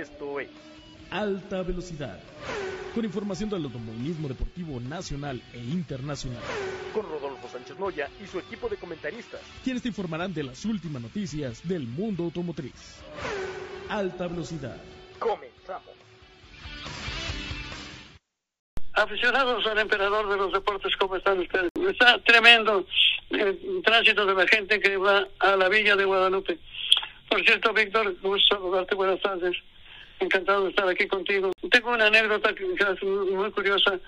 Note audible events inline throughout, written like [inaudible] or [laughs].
Esto es Alta Velocidad, con información del automovilismo deportivo nacional e internacional, con Rodolfo Sánchez Moya y su equipo de comentaristas, quienes te informarán de las últimas noticias del mundo automotriz. Alta Velocidad. Comenzamos. Aficionados al emperador de los deportes, ¿cómo están ustedes? Está tremendo el tránsito de la gente que va a la villa de Guadalupe. Por cierto, Víctor, gusto saludarte, buenas tardes. Encantado de estar aquí contigo. Tengo una anécdota que es muy curiosa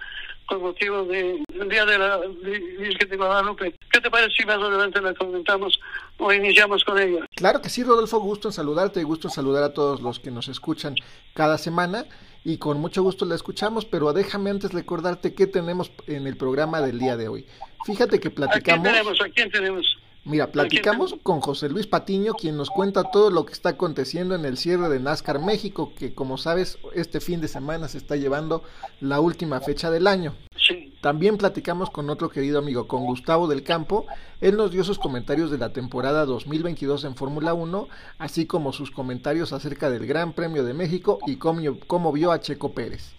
con motivo del Día de la Virgen de Guadalupe. ¿Qué te parece si más adelante la comentamos o iniciamos con ella? Claro que sí, Rodolfo, gusto en saludarte y gusto en saludar a todos los que nos escuchan cada semana y con mucho gusto la escuchamos, pero déjame antes recordarte qué tenemos en el programa del día de hoy. Fíjate que platicamos... ¿A quién tenemos? ¿A quién tenemos? Mira, platicamos con José Luis Patiño, quien nos cuenta todo lo que está aconteciendo en el cierre de NASCAR México, que como sabes, este fin de semana se está llevando la última fecha del año. Sí. También platicamos con otro querido amigo, con Gustavo del Campo. Él nos dio sus comentarios de la temporada 2022 en Fórmula 1, así como sus comentarios acerca del Gran Premio de México y cómo, cómo vio a Checo Pérez.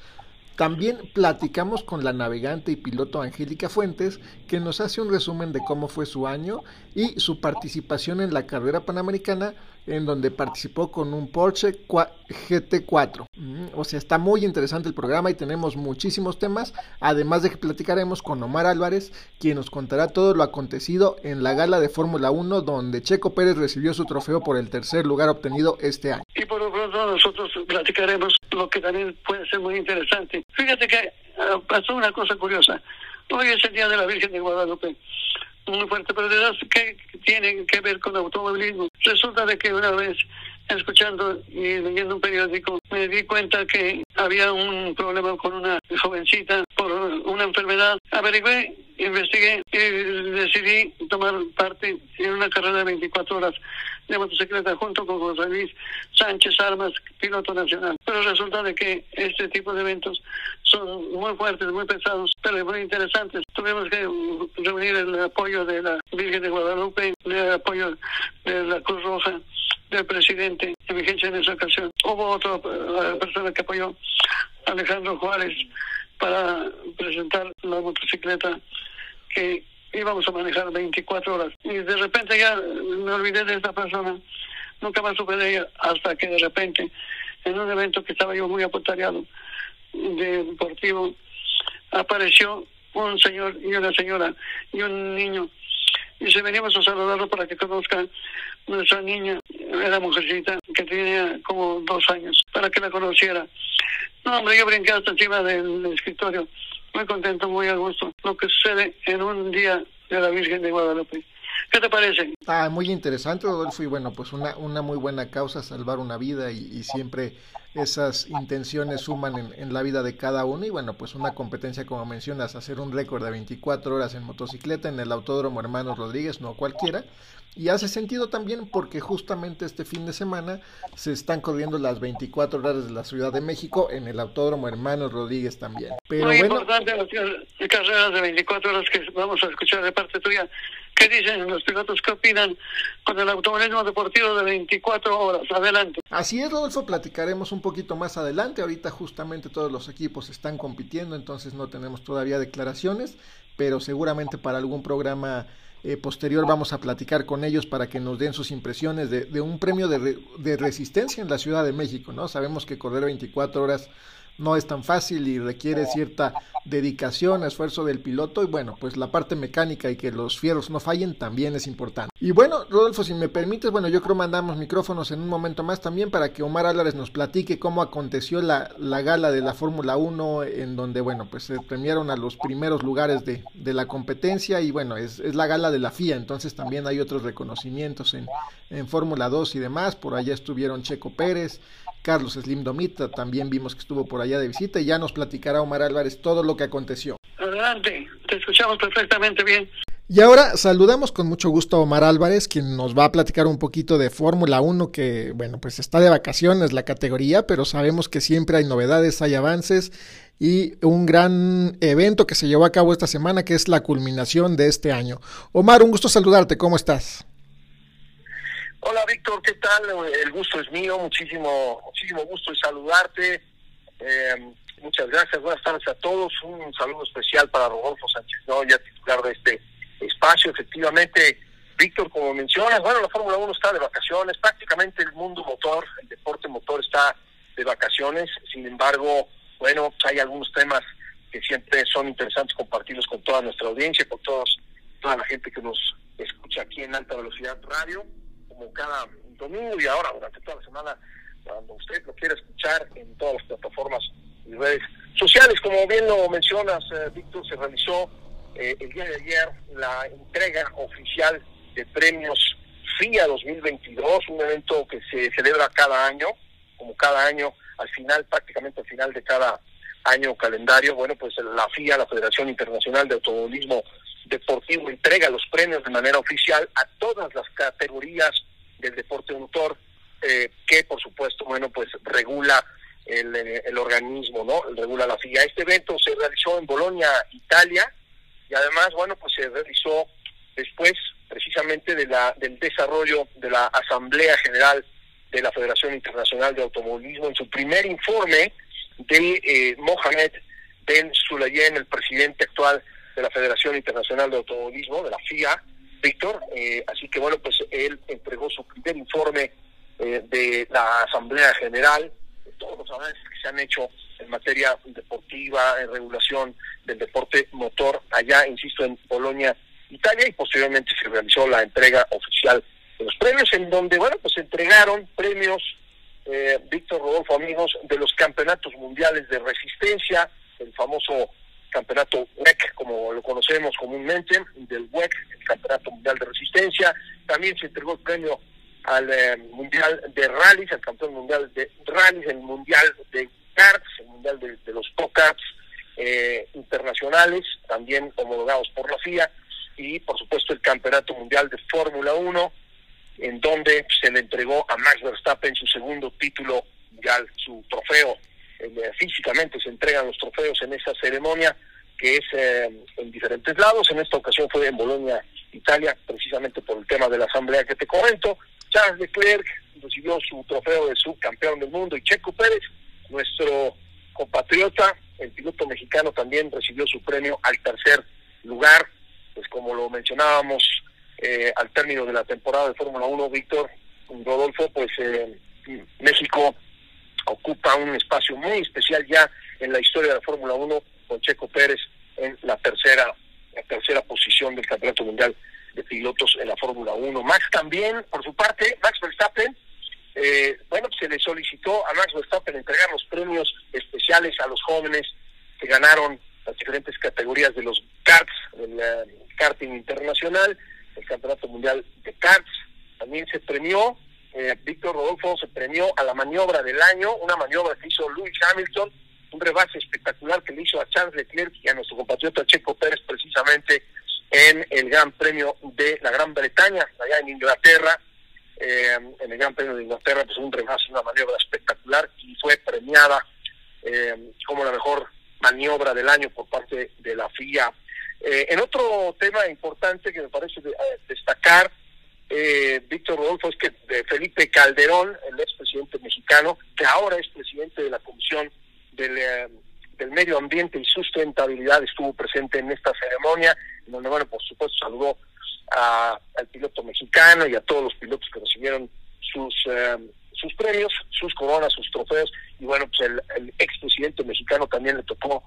También platicamos con la navegante y piloto Angélica Fuentes, que nos hace un resumen de cómo fue su año y su participación en la carrera panamericana, en donde participó con un Porsche GT4. Mm, o sea, está muy interesante el programa y tenemos muchísimos temas, además de que platicaremos con Omar Álvarez, quien nos contará todo lo acontecido en la gala de Fórmula 1, donde Checo Pérez recibió su trofeo por el tercer lugar obtenido este año. Y por lo pronto nosotros platicaremos lo que también puede ser muy interesante. Fíjate que uh, pasó una cosa curiosa. Hoy es el Día de la Virgen de Guadalupe muy fuerte, pero de das que tiene que ver con automovilismo. Resulta de que una vez escuchando y leyendo un periódico me di cuenta que había un problema con una jovencita por una enfermedad. Averigué, investigué y decidí tomar parte en una carrera de 24 horas de motocicleta junto con José Luis Sánchez Armas, piloto nacional. Pero resulta de que este tipo de eventos son muy fuertes, muy pesados, pero muy interesantes. Tuvimos que reunir el apoyo de la Virgen de Guadalupe, el apoyo de la Cruz Roja, del presidente de vigencia en esa ocasión. Hubo otra persona que apoyó, Alejandro Juárez, para presentar la motocicleta que íbamos a manejar 24 horas. Y de repente ya me olvidé de esta persona, nunca más supe de ella, hasta que de repente, en un evento que estaba yo muy apotareado, de deportivo, apareció un señor y una señora y un niño. Y se veníamos a saludarlo para que conozcan nuestra niña, era mujercita, que tenía como dos años, para que la conociera. No, hombre, yo brinqué hasta encima del escritorio muy contento, muy a gusto. Lo que sucede en un día de la Virgen de Guadalupe. ¿Qué te parece? Ah, muy interesante, Rodolfo, y bueno, pues una, una muy buena causa, salvar una vida y siempre esas intenciones suman en, en, la vida de cada uno y bueno, pues una competencia como mencionas, hacer un récord de 24 horas en motocicleta en el Autódromo Hermanos Rodríguez, no cualquiera, y hace sentido también porque justamente este fin de semana se están corriendo las 24 horas de la Ciudad de México en el Autódromo Hermanos Rodríguez también. Pero Muy bueno, importante las carreras de 24 horas que vamos a escuchar de parte tuya. ¿Qué dicen los pilotos? ¿Qué opinan con el automovilismo deportivo de 24 horas? Adelante. Así es, Rodolfo, platicaremos un poquito más adelante. Ahorita justamente todos los equipos están compitiendo, entonces no tenemos todavía declaraciones, pero seguramente para algún programa eh, posterior vamos a platicar con ellos para que nos den sus impresiones de, un premio de, re, de, resistencia en la Ciudad de México, ¿no? Sabemos que correr 24 horas no es tan fácil y requiere cierta dedicación, esfuerzo del piloto. Y bueno, pues la parte mecánica y que los fierros no fallen también es importante. Y bueno, Rodolfo, si me permites, bueno, yo creo mandamos micrófonos en un momento más también para que Omar Álvarez nos platique cómo aconteció la, la gala de la Fórmula 1 en donde, bueno, pues se premiaron a los primeros lugares de, de la competencia. Y bueno, es, es, la gala de la FIA, entonces también hay otros reconocimientos en, en Fórmula 2 y demás, por allá estuvieron Checo Pérez, Carlos Slim Domita, también vimos que estuvo por allá de visita y ya nos platicará Omar Álvarez todo lo que aconteció. Adelante, te escuchamos perfectamente bien. Y ahora saludamos con mucho gusto a Omar Álvarez, quien nos va a platicar un poquito de Fórmula 1, que bueno, pues está de vacaciones la categoría, pero sabemos que siempre hay novedades, hay avances y un gran evento que se llevó a cabo esta semana, que es la culminación de este año. Omar, un gusto saludarte, ¿cómo estás? Hola Víctor, ¿qué tal? El gusto es mío, muchísimo, muchísimo gusto de saludarte. Eh, muchas gracias, buenas tardes a todos. Un saludo especial para Rodolfo Sánchez Noya, titular de este espacio. Efectivamente, Víctor, como mencionas, bueno, la Fórmula 1 está de vacaciones, prácticamente el mundo motor, el deporte motor está de vacaciones. Sin embargo, bueno, hay algunos temas que siempre son interesantes compartirlos con toda nuestra audiencia, con todos, toda la gente que nos escucha aquí en Alta Velocidad Radio como cada domingo y ahora durante toda la semana, cuando usted lo quiera escuchar en todas las plataformas y redes sociales. Como bien lo mencionas, eh, Víctor, se realizó eh, el día de ayer la entrega oficial de premios FIA 2022, un evento que se celebra cada año, como cada año, al final, prácticamente al final de cada año calendario, bueno, pues la FIA, la Federación Internacional de Automovilismo Deportivo, entrega los premios de manera oficial a todas las categorías del deporte motor, eh, que por supuesto, bueno, pues regula el, eh, el organismo, ¿no? Regula la FIA. Este evento se realizó en Bolonia, Italia, y además, bueno, pues se realizó después precisamente de la, del desarrollo de la Asamblea General de la Federación Internacional de Automovilismo en su primer informe de eh, Mohamed Ben Sulayem, el presidente actual de la Federación Internacional de Automovilismo, de la FIA, Víctor. Eh, así que bueno, pues él entregó su primer informe eh, de la Asamblea General, de todos los avances que se han hecho en materia deportiva, en regulación del deporte motor, allá, insisto, en Polonia, Italia, y posteriormente se realizó la entrega oficial de los premios, en donde, bueno, pues entregaron premios, eh, Víctor Rodolfo, amigos, de los campeonatos mundiales de resistencia, el famoso campeonato WEC, como lo conocemos comúnmente, del WEC, el campeonato mundial de resistencia, también se entregó el premio al eh, mundial de rallies, al campeón mundial de rallies, el mundial de karts, el mundial de, los go-karts eh, internacionales, también homologados por la FIA, y por supuesto el campeonato mundial de Fórmula 1, en donde se le entregó a Max Verstappen su segundo título mundial, su trofeo. Eh, físicamente se entregan los trofeos en esa ceremonia que es eh, en diferentes lados. En esta ocasión fue en Bolonia, Italia, precisamente por el tema de la asamblea que te comento. Charles Leclerc recibió su trofeo de subcampeón del mundo y Checo Pérez, nuestro compatriota, el piloto mexicano, también recibió su premio al tercer lugar. Pues como lo mencionábamos eh, al término de la temporada de Fórmula 1, Víctor Rodolfo, pues eh, México ocupa un espacio muy especial ya en la historia de la Fórmula 1 con Checo Pérez en la tercera la tercera posición del Campeonato Mundial de Pilotos en la Fórmula 1. Max también, por su parte, Max Verstappen, eh, bueno, se le solicitó a Max Verstappen entregar los premios especiales a los jóvenes que ganaron las diferentes categorías de los karts, del karting internacional, el Campeonato Mundial de Karts. También se premió, eh, Víctor Rodolfo se premió a la maniobra del año, una maniobra que hizo Lewis Hamilton, un rebase espectacular que le hizo a Charles Leclerc y a nuestro compatriota Checo Pérez precisamente en el Gran Premio de la Gran Bretaña, allá en Inglaterra. Eh, en el Gran Premio de Inglaterra, pues un rebase, una maniobra espectacular y fue premiada eh, como la mejor maniobra del año por parte de la FIA eh, en otro tema importante que me parece destacar, eh, Víctor Rodolfo, es que Felipe Calderón, el expresidente mexicano, que ahora es presidente de la Comisión del, del Medio Ambiente y Sustentabilidad, estuvo presente en esta ceremonia, donde, bueno, por supuesto, saludó al piloto mexicano y a todos los pilotos que recibieron sus sus premios, sus coronas, sus trofeos, y bueno, pues el, el expresidente mexicano también le tocó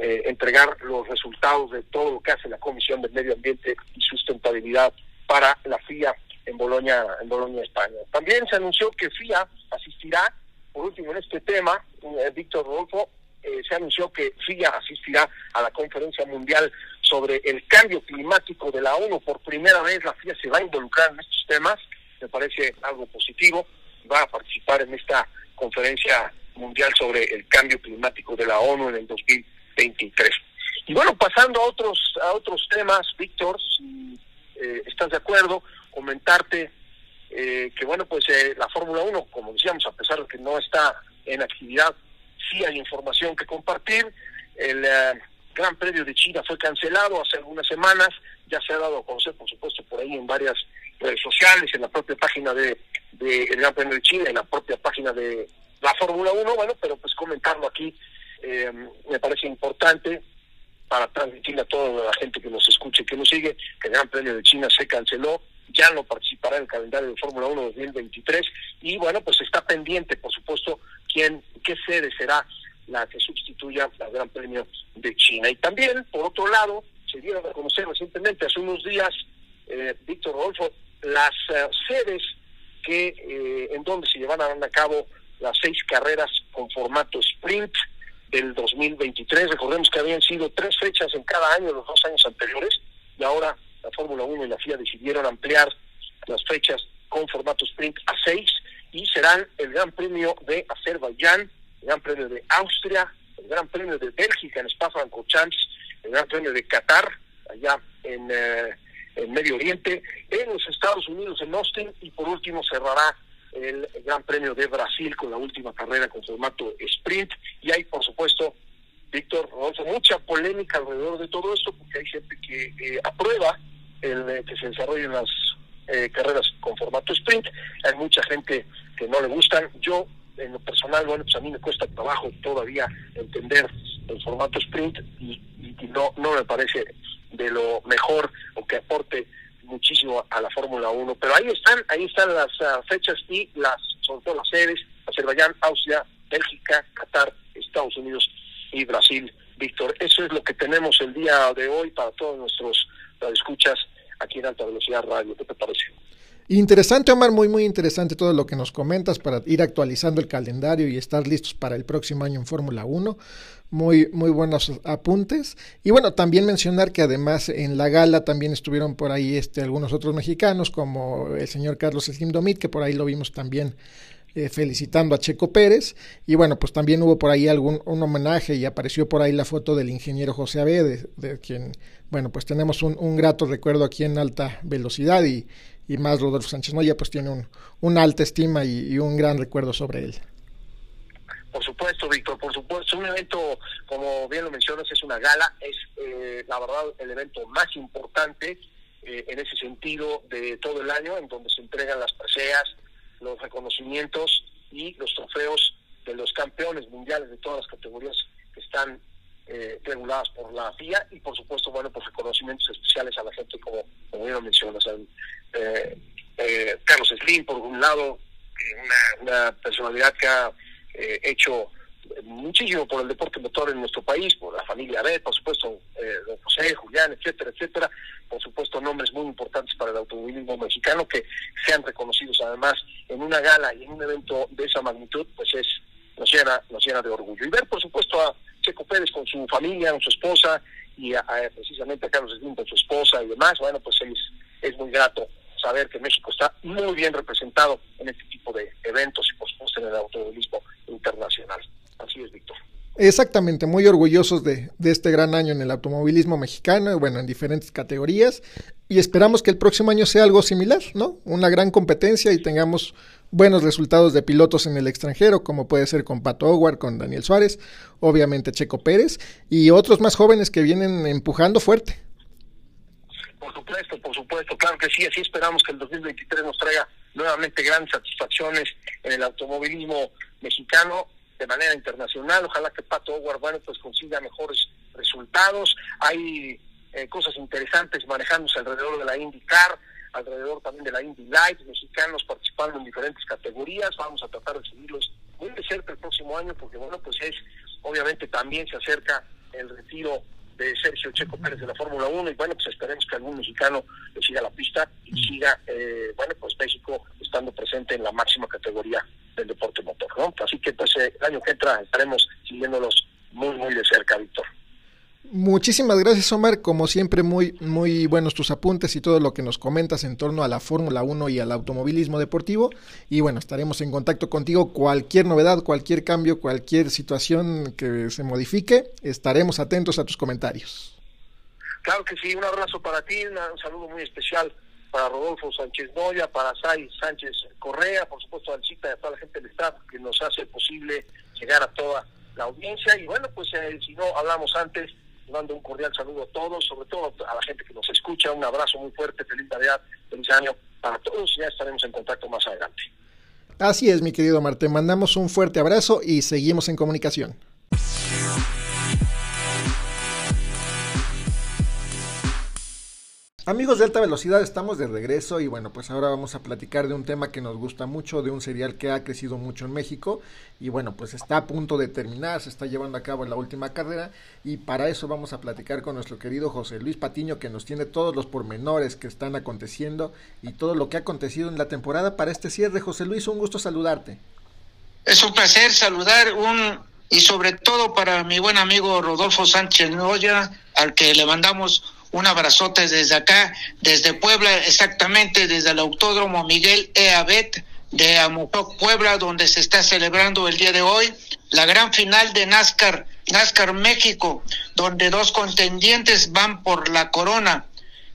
eh, entregar los resultados de todo lo que hace la Comisión del Medio Ambiente y Sustentabilidad para la FIA en Bolonia, en Bolonia, España. También se anunció que FIA asistirá, por último en este tema, eh, Víctor Rodolfo, eh, se anunció que FIA asistirá a la conferencia mundial sobre el cambio climático de la ONU. Por primera vez la FIA se va a involucrar en estos temas, me parece algo positivo, va a participar en esta conferencia mundial sobre el cambio climático de la ONU en el 2020 23. Y bueno, pasando a otros, a otros temas, Víctor, eh, estás de acuerdo, comentarte eh, que bueno, pues eh, la Fórmula 1, como decíamos, a pesar de que no está en actividad, sí hay información que compartir. El Gran Premio de China fue cancelado hace algunas semanas, ya se ha dado a conocer, por supuesto, por ahí en varias redes sociales, en la propia página de, de el Gran Premio de China, en la propia página de la Fórmula 1, bueno, pero pues comentarlo aquí eh, me parece importante para transmitirle a toda la gente que nos escuche, que nos sigue, que el Gran Premio de China se canceló, ya no participará en el calendario de Fórmula 1 2023 y bueno, pues está pendiente, por supuesto, quién, qué sede será la que sustituya al Gran Premio de China. Y también, por otro lado, se dieron a conocer recientemente, hace unos días, eh, Víctor Rodolfo, las eh, sedes que eh, en donde se llevarán a cabo las seis carreras con formato sprint del 2023. Recordemos que habían sido tres fechas en cada año los dos años anteriores y ahora la Fórmula 1 y la FIA decidieron ampliar las fechas con formato sprint a seis y serán el Gran Premio de Azerbaiyán, el Gran Premio de Austria, el Gran Premio de Bélgica en Spa-Francorchamps, el Gran Premio de Qatar allá en, eh, en Medio Oriente, en los Estados Unidos en Austin y por último cerrará el Gran Premio de Brasil con la última carrera con formato sprint. Y hay por supuesto Víctor Rodolfo mucha polémica alrededor de todo esto porque hay gente que eh, aprueba el eh, que se desarrollen las eh, carreras con formato sprint. Hay mucha gente que no le gustan. Yo en lo personal bueno pues a mí me cuesta trabajo todavía entender el formato sprint y, y no no me parece de lo mejor o que aporte muchísimo a la Fórmula 1, pero ahí están, ahí están las uh, fechas y las, sobre todo las sedes, Azerbaiyán, Austria, Bélgica, Qatar, Estados Unidos y Brasil. Víctor, eso es lo que tenemos el día de hoy para todos nuestros escuchas aquí en Alta Velocidad Radio. ¿Qué te parece? Interesante, Omar, muy, muy interesante todo lo que nos comentas para ir actualizando el calendario y estar listos para el próximo año en Fórmula 1. Muy, muy buenos apuntes. Y bueno, también mencionar que además en la gala también estuvieron por ahí este, algunos otros mexicanos, como el señor Carlos Slim Domit, que por ahí lo vimos también eh, felicitando a Checo Pérez. Y bueno, pues también hubo por ahí algún un homenaje y apareció por ahí la foto del ingeniero José Abé, de, de quien, bueno, pues tenemos un, un grato recuerdo aquí en alta velocidad y y más Rodolfo Sánchez Moya pues tiene un, una alta estima y, un gran recuerdo sobre él. Por supuesto, Víctor, por supuesto. Un evento, como bien lo mencionas, es una gala, es eh, la verdad el evento más importante eh, en ese sentido de todo el año, en donde se entregan las preseas, los reconocimientos y los trofeos de los campeones mundiales de todas las categorías que están eh, reguladas por la FIA y por supuesto, bueno, pues reconocimientos especiales a la gente como, como bien lo mencionas, eh, eh, Carlos Slim, por un lado, una, una personalidad que ha eh, hecho muchísimo por el deporte motor en nuestro país, por la familia B, por supuesto, eh, don José, Julián, etcétera, etcétera, por supuesto nombres muy importantes para el automovilismo mexicano que sean reconocidos además en una gala y en un evento de esa magnitud, pues es nos llena, nos llena de orgullo. Y ver, por supuesto, a Checo Pérez con su familia, con su esposa, y a, precisamente a Carlos Slim con su esposa y demás, bueno, pues es, es muy grato saber que México está muy bien representado en este tipo de eventos y por supuesto en el automovilismo internacional. Así es, Víctor. Exactamente, muy orgullosos de, este gran año en el automovilismo mexicano, bueno, en diferentes categorías, y esperamos que el próximo año sea algo similar, ¿no? Una gran competencia y tengamos buenos resultados de pilotos en el extranjero, como puede ser con Pato Howard, con Daniel Suárez, obviamente Checo Pérez, y otros más jóvenes que vienen empujando fuerte. Por supuesto, por supuesto, claro que sí, así esperamos que el 2023 nos traiga nuevamente grandes satisfacciones en el automovilismo mexicano de manera internacional. Ojalá que Pato Howard, bueno, pues consiga mejores resultados. Hay eh, cosas interesantes manejándose alrededor de la IndyCar, alrededor también de la Indy Light, mexicanos participando en diferentes categorías. Vamos a tratar de seguirlos muy de cerca el próximo año, porque bueno, pues es, obviamente también se acerca el retiro de Sergio Checo Pérez de la Fórmula 1 y bueno, pues esperemos que algún mexicano le siga la pista y siga, eh, bueno, pues México estando presente en la máxima categoría del deporte motor, ¿no? Así que pues eh, el año que entra estaremos siguiéndolos muy, muy de cerca, Víctor. Muchísimas gracias, Omar. Como siempre, muy, muy buenos tus apuntes y todo lo que nos comentas en torno a la Fórmula 1 y al automovilismo deportivo. Y bueno, estaremos en contacto contigo. Cualquier novedad, cualquier cambio, cualquier situación que se modifique, estaremos atentos a tus comentarios. Claro que sí, un abrazo para ti, un saludo muy especial para Rodolfo Sánchez Noya, para Sai Sánchez Correa, por supuesto a Chita y a toda la gente del staff que nos hace posible llegar a toda la audiencia. Y bueno, pues eh, si no hablamos antes, mando un cordial saludo a todos, sobre todo a la gente que nos escucha, un abrazo muy fuerte, feliz Navidad, feliz año para todos y ya estaremos en contacto más adelante. Así es, mi querido Marte. Mandamos un fuerte abrazo y seguimos en comunicación. Amigos de alta velocidad, estamos de regreso y bueno, pues ahora vamos a platicar de un tema que nos gusta mucho, de un serial que ha crecido mucho en México y bueno, pues está a punto de terminar, se está llevando a cabo la última carrera y para eso vamos a platicar con nuestro querido José Luis Patiño que nos tiene todos los pormenores que están aconteciendo y todo lo que ha acontecido en la temporada para este cierre. José Luis, un gusto saludarte. Es un placer saludar un y sobre todo para mi buen amigo Rodolfo Sánchez Noya, al que le mandamos un abrazote desde acá, desde Puebla, exactamente desde el Autódromo Miguel Eabet de Amozoc, Puebla, donde se está celebrando el día de hoy la gran final de NASCAR, NASCAR México, donde dos contendientes van por la corona.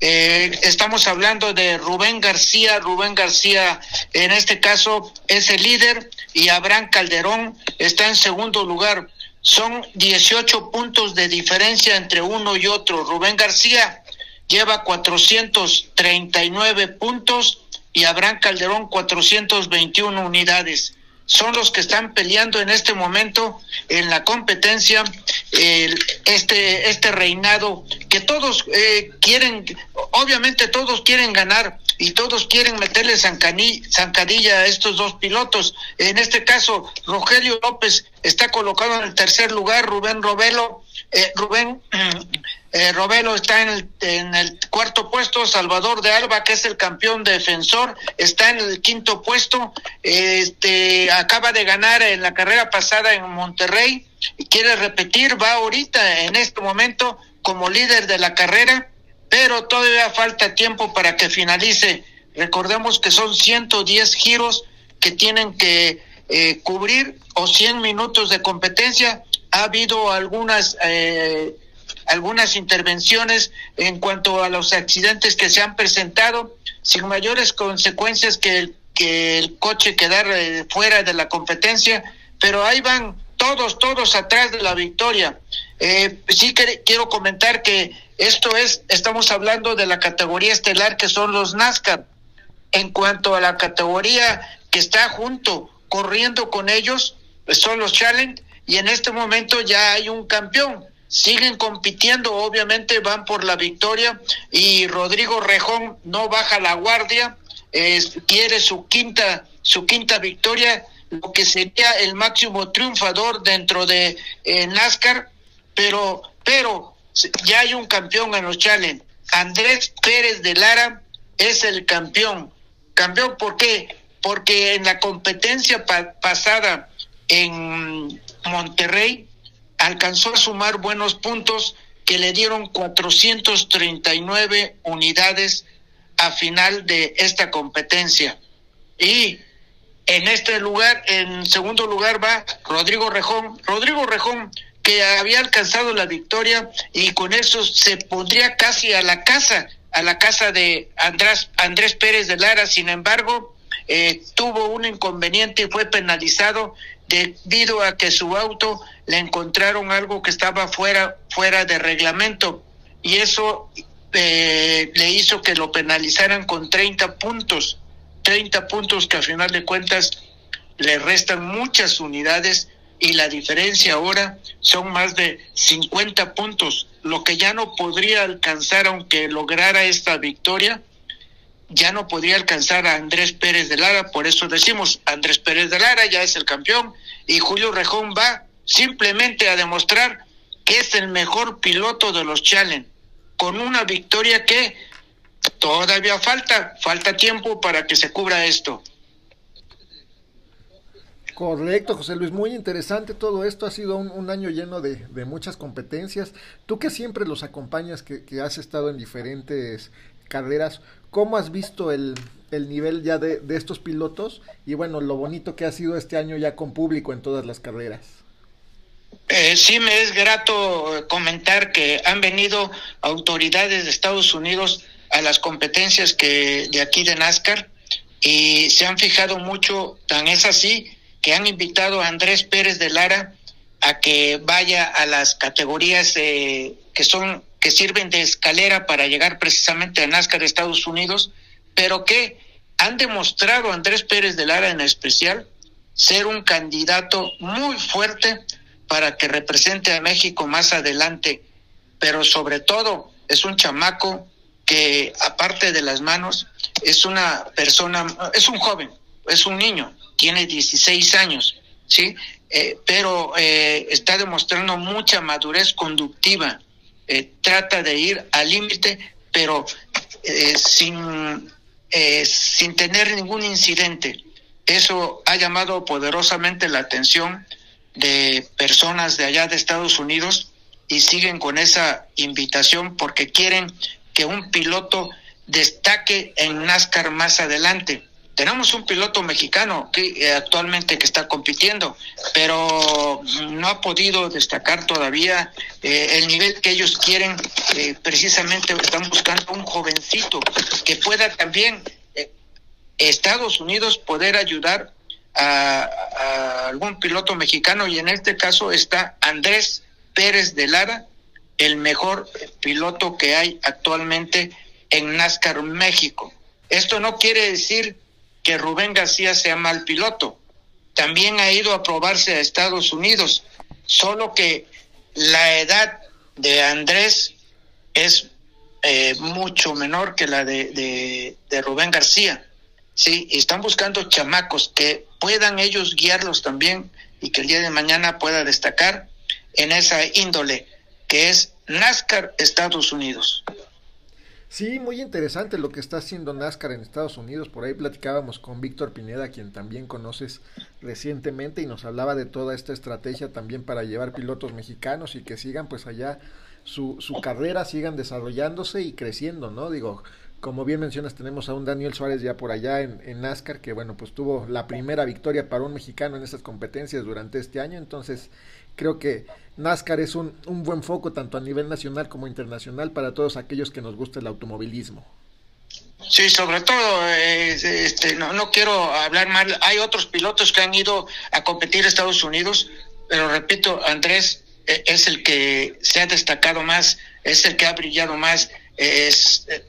Eh, estamos hablando de Rubén García. Rubén García, en este caso, es el líder y Abraham Calderón está en segundo lugar. Son 18 puntos de diferencia entre uno y otro. Rubén García lleva 439 puntos y Abraham Calderón 421 unidades. Son los que están peleando en este momento en la competencia este este reinado que todos eh, quieren, obviamente todos quieren ganar y todos quieren meterle zancadilla a estos dos pilotos. En este caso, Rogelio López está colocado en el tercer lugar, Rubén Robelo, eh, Rubén [clears throat] eh, Robelo está en el, en el cuarto puesto, Salvador de Alba, que es el campeón defensor, está en el quinto puesto, este acaba de ganar en la carrera pasada en Monterrey, quiere repetir, va ahorita en este momento como líder de la carrera pero todavía falta tiempo para que finalice. Recordemos que son 110 giros que tienen que eh, cubrir o 100 minutos de competencia. Ha habido algunas eh, algunas intervenciones en cuanto a los accidentes que se han presentado, sin mayores consecuencias que el, que el coche quedar eh, fuera de la competencia, pero ahí van todos, todos atrás de la victoria. sí que, quiero comentar que esto es, estamos hablando de la categoría estelar que son los NASCAR. En cuanto a la categoría que está junto, corriendo con ellos, son los Challenge, y en este momento ya hay un campeón. Siguen compitiendo, obviamente van por la victoria, y Rodrigo Rejón no baja la guardia, quiere su quinta, su quinta victoria, lo que sería el máximo triunfador dentro de eh, NASCAR, pero, pero ya hay un campeón en los Challenge. Andrés Pérez de Lara es el campeón. Campeón, ¿por qué? Porque en la competencia pasada en Monterrey alcanzó a sumar buenos puntos que le dieron 439 unidades a final de esta competencia. Y en este lugar, en segundo lugar va Rodrigo Rejón. Rodrigo Rejón que había alcanzado la victoria y con eso se pondría casi a la casa, a la casa de Andrés, Andrés Pérez de Lara. Sin embargo, eh, tuvo un inconveniente y fue penalizado debido a que su auto le encontraron algo que estaba fuera, fuera de reglamento. Y eso eh, le hizo que lo penalizaran con 30 puntos, 30 puntos que a final de cuentas le restan muchas unidades y la diferencia ahora son más de 50 puntos, lo que ya no podría alcanzar aunque lograra esta victoria, ya no podría alcanzar a Andrés Pérez de Lara, por eso decimos Andrés Pérez de Lara ya es el campeón y Julio Rejón va simplemente a demostrar que es el mejor piloto de los Challenge, con una victoria que todavía falta, falta tiempo para que se cubra esto. Correcto, José Luis, muy interesante todo esto. Ha sido un, año lleno de, muchas competencias. Tú que siempre los acompañas, que, has estado en diferentes carreras, ¿cómo has visto el, nivel ya de, estos pilotos? Y bueno, lo bonito que ha sido este año ya con público en todas las carreras. Eh, sí, me es grato comentar que han venido autoridades de Estados Unidos a las competencias que de aquí de NASCAR y se han fijado mucho, tan es así que han invitado a Andrés Pérez de Lara a que vaya a las categorías que son que sirven de escalera para llegar precisamente a NASCAR de Estados Unidos, pero que han demostrado Andrés Pérez de Lara en especial ser un candidato muy fuerte para que represente a México más adelante, pero sobre todo es un chamaco que aparte de las manos es una persona, es un joven, es un niño, tiene 16 años, ¿sí? Eh, pero eh, está demostrando mucha madurez conductiva, eh, trata de ir al límite, pero sin, sin tener ningún incidente. Eso ha llamado poderosamente la atención de personas de allá de Estados Unidos y siguen con esa invitación porque quieren que un piloto destaque en NASCAR más adelante. Tenemos un piloto mexicano que eh, actualmente que está compitiendo, pero no ha podido destacar todavía eh, el nivel que ellos quieren. Eh, precisamente están buscando un jovencito que pueda también Estados Unidos poder ayudar a, a, algún piloto mexicano y en este caso está Andrés Pérez de Lara, el mejor piloto que hay actualmente en NASCAR México. Esto no quiere decir que Rubén García sea mal piloto. También ha ido a probarse a Estados Unidos, solo que la edad de Andrés es eh, mucho menor que la de, de, Rubén García. Sí, y están buscando chamacos que puedan ellos guiarlos también y que el día de mañana pueda destacar en esa índole que es NASCAR Estados Unidos. Sí, muy interesante lo que está haciendo NASCAR en Estados Unidos. Por ahí platicábamos con Víctor Pineda, quien también conoces recientemente, y nos hablaba de toda esta estrategia también para llevar pilotos mexicanos y que sigan pues allá su, su carrera, sigan desarrollándose y creciendo, ¿no? Digo, como bien mencionas, tenemos a un Daniel Suárez ya por allá en, en, NASCAR, que bueno, pues tuvo la primera victoria para un mexicano en estas competencias durante este año. Entonces, creo que NASCAR es un, un buen foco tanto a nivel nacional como internacional para todos aquellos que nos gusta el automovilismo. Sí, sobre todo, eh, este, no, no quiero hablar mal. Hay otros pilotos que han ido a competir a Estados Unidos, pero repito, Andrés eh, es el que se ha destacado más, es el que ha brillado más. Es, eh,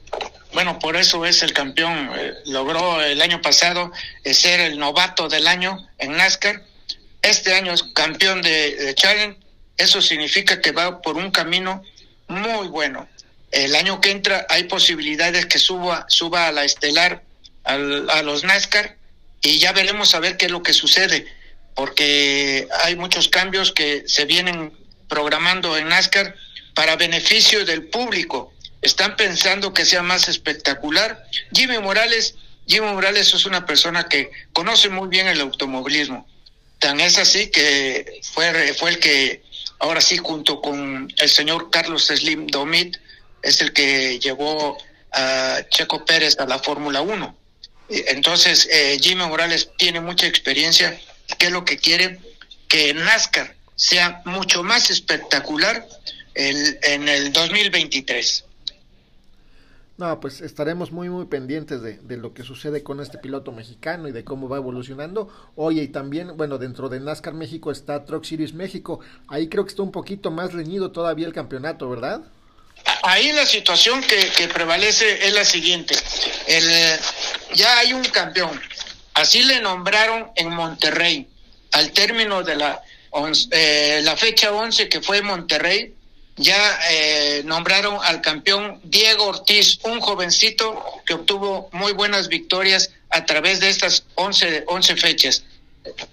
bueno, por eso es el campeón. Eh, logró el año pasado ser el novato del año en NASCAR. Este año es campeón de, de Challenge. Eso significa que va por un camino muy bueno. El año que entra hay posibilidades que suba, suba a la estelar, al, a los NASCAR, y ya veremos a ver qué es lo que sucede, porque hay muchos cambios que se vienen programando en NASCAR para beneficio del público. Están pensando que sea más espectacular. Jimmy Morales, Jimmy Morales es una persona que conoce muy bien el automovilismo. Tan es así que fue, fue el que, ahora sí, junto con el señor Carlos Slim Domit, es el que llevó a Checo Pérez a la Fórmula 1. Entonces, eh, Jimmy Morales tiene mucha experiencia. ¿Qué es lo que quiere? Que NASCAR sea mucho más espectacular el, en el 2023. No, pues estaremos muy muy pendientes de, de, lo que sucede con este piloto mexicano y de cómo va evolucionando. Oye, y también, bueno, dentro de NASCAR México está Truck Series México. Ahí creo que está un poquito más reñido todavía el campeonato, ¿verdad? Ahí la situación que, prevalece es la siguiente. El, ya hay un campeón. Así le nombraron en Monterrey. Al término de la, eh, la fecha 11 que fue Monterrey, ya eh, nombraron al campeón Diego Ortiz, un jovencito que obtuvo muy buenas victorias a través de estas 11, 11 fechas.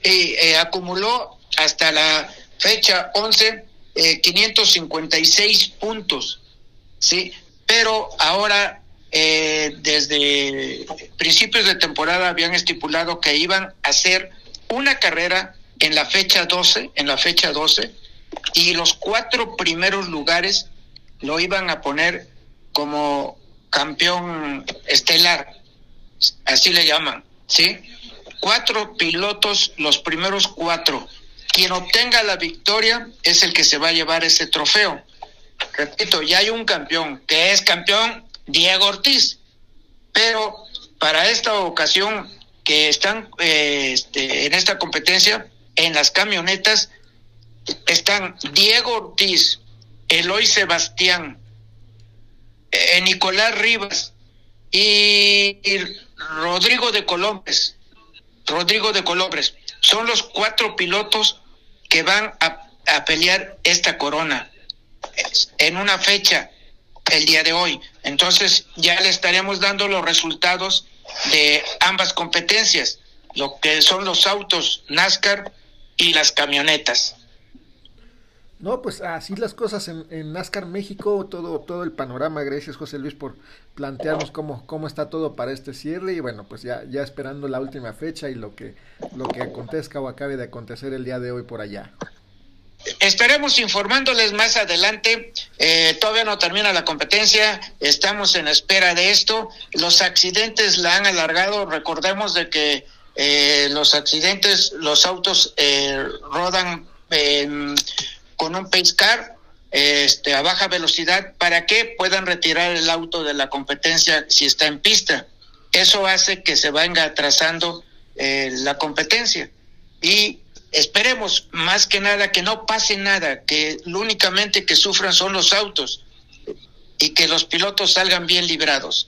Y eh, acumuló hasta la fecha 11 eh, 556 puntos, ¿sí? Pero ahora, eh, desde principios de temporada, habían estipulado que iban a hacer una carrera en la fecha 12, en la fecha 12, y los cuatro primeros lugares lo iban a poner como campeón estelar, así le llaman, ¿sí? Cuatro pilotos, los primeros cuatro. Quien obtenga la victoria es el que se va a llevar ese trofeo. Repito, ya hay un campeón, que es campeón Diego Ortiz, pero para esta ocasión que están eh, este, en esta competencia, en las camionetas, están Diego Ortiz, Eloy Sebastián, eh, Nicolás Rivas y, Rodrigo de Colombres. Rodrigo de Colombres. Son los cuatro pilotos que van a, a pelear esta corona en una fecha el día de hoy. Entonces ya le estaremos dando los resultados de ambas competencias, lo que son los autos NASCAR y las camionetas. No, pues así las cosas en, en, NASCAR México, todo, todo el panorama. Gracias José Luis por plantearnos cómo, cómo está todo para este cierre y bueno, pues ya, ya esperando la última fecha y lo que, lo que acontezca o acabe de acontecer el día de hoy por allá. Estaremos informándoles más adelante. Eh, todavía no termina la competencia. Estamos en espera de esto. Los accidentes la han alargado. Recordemos de que eh, los accidentes, los autos eh, rodan con un pace car este, a baja velocidad para que puedan retirar el auto de la competencia si está en pista. Eso hace que se venga atrasando la competencia. Y Esperemos más que nada que no pase nada, que lo únicamente que sufran son los autos y que los pilotos salgan bien librados.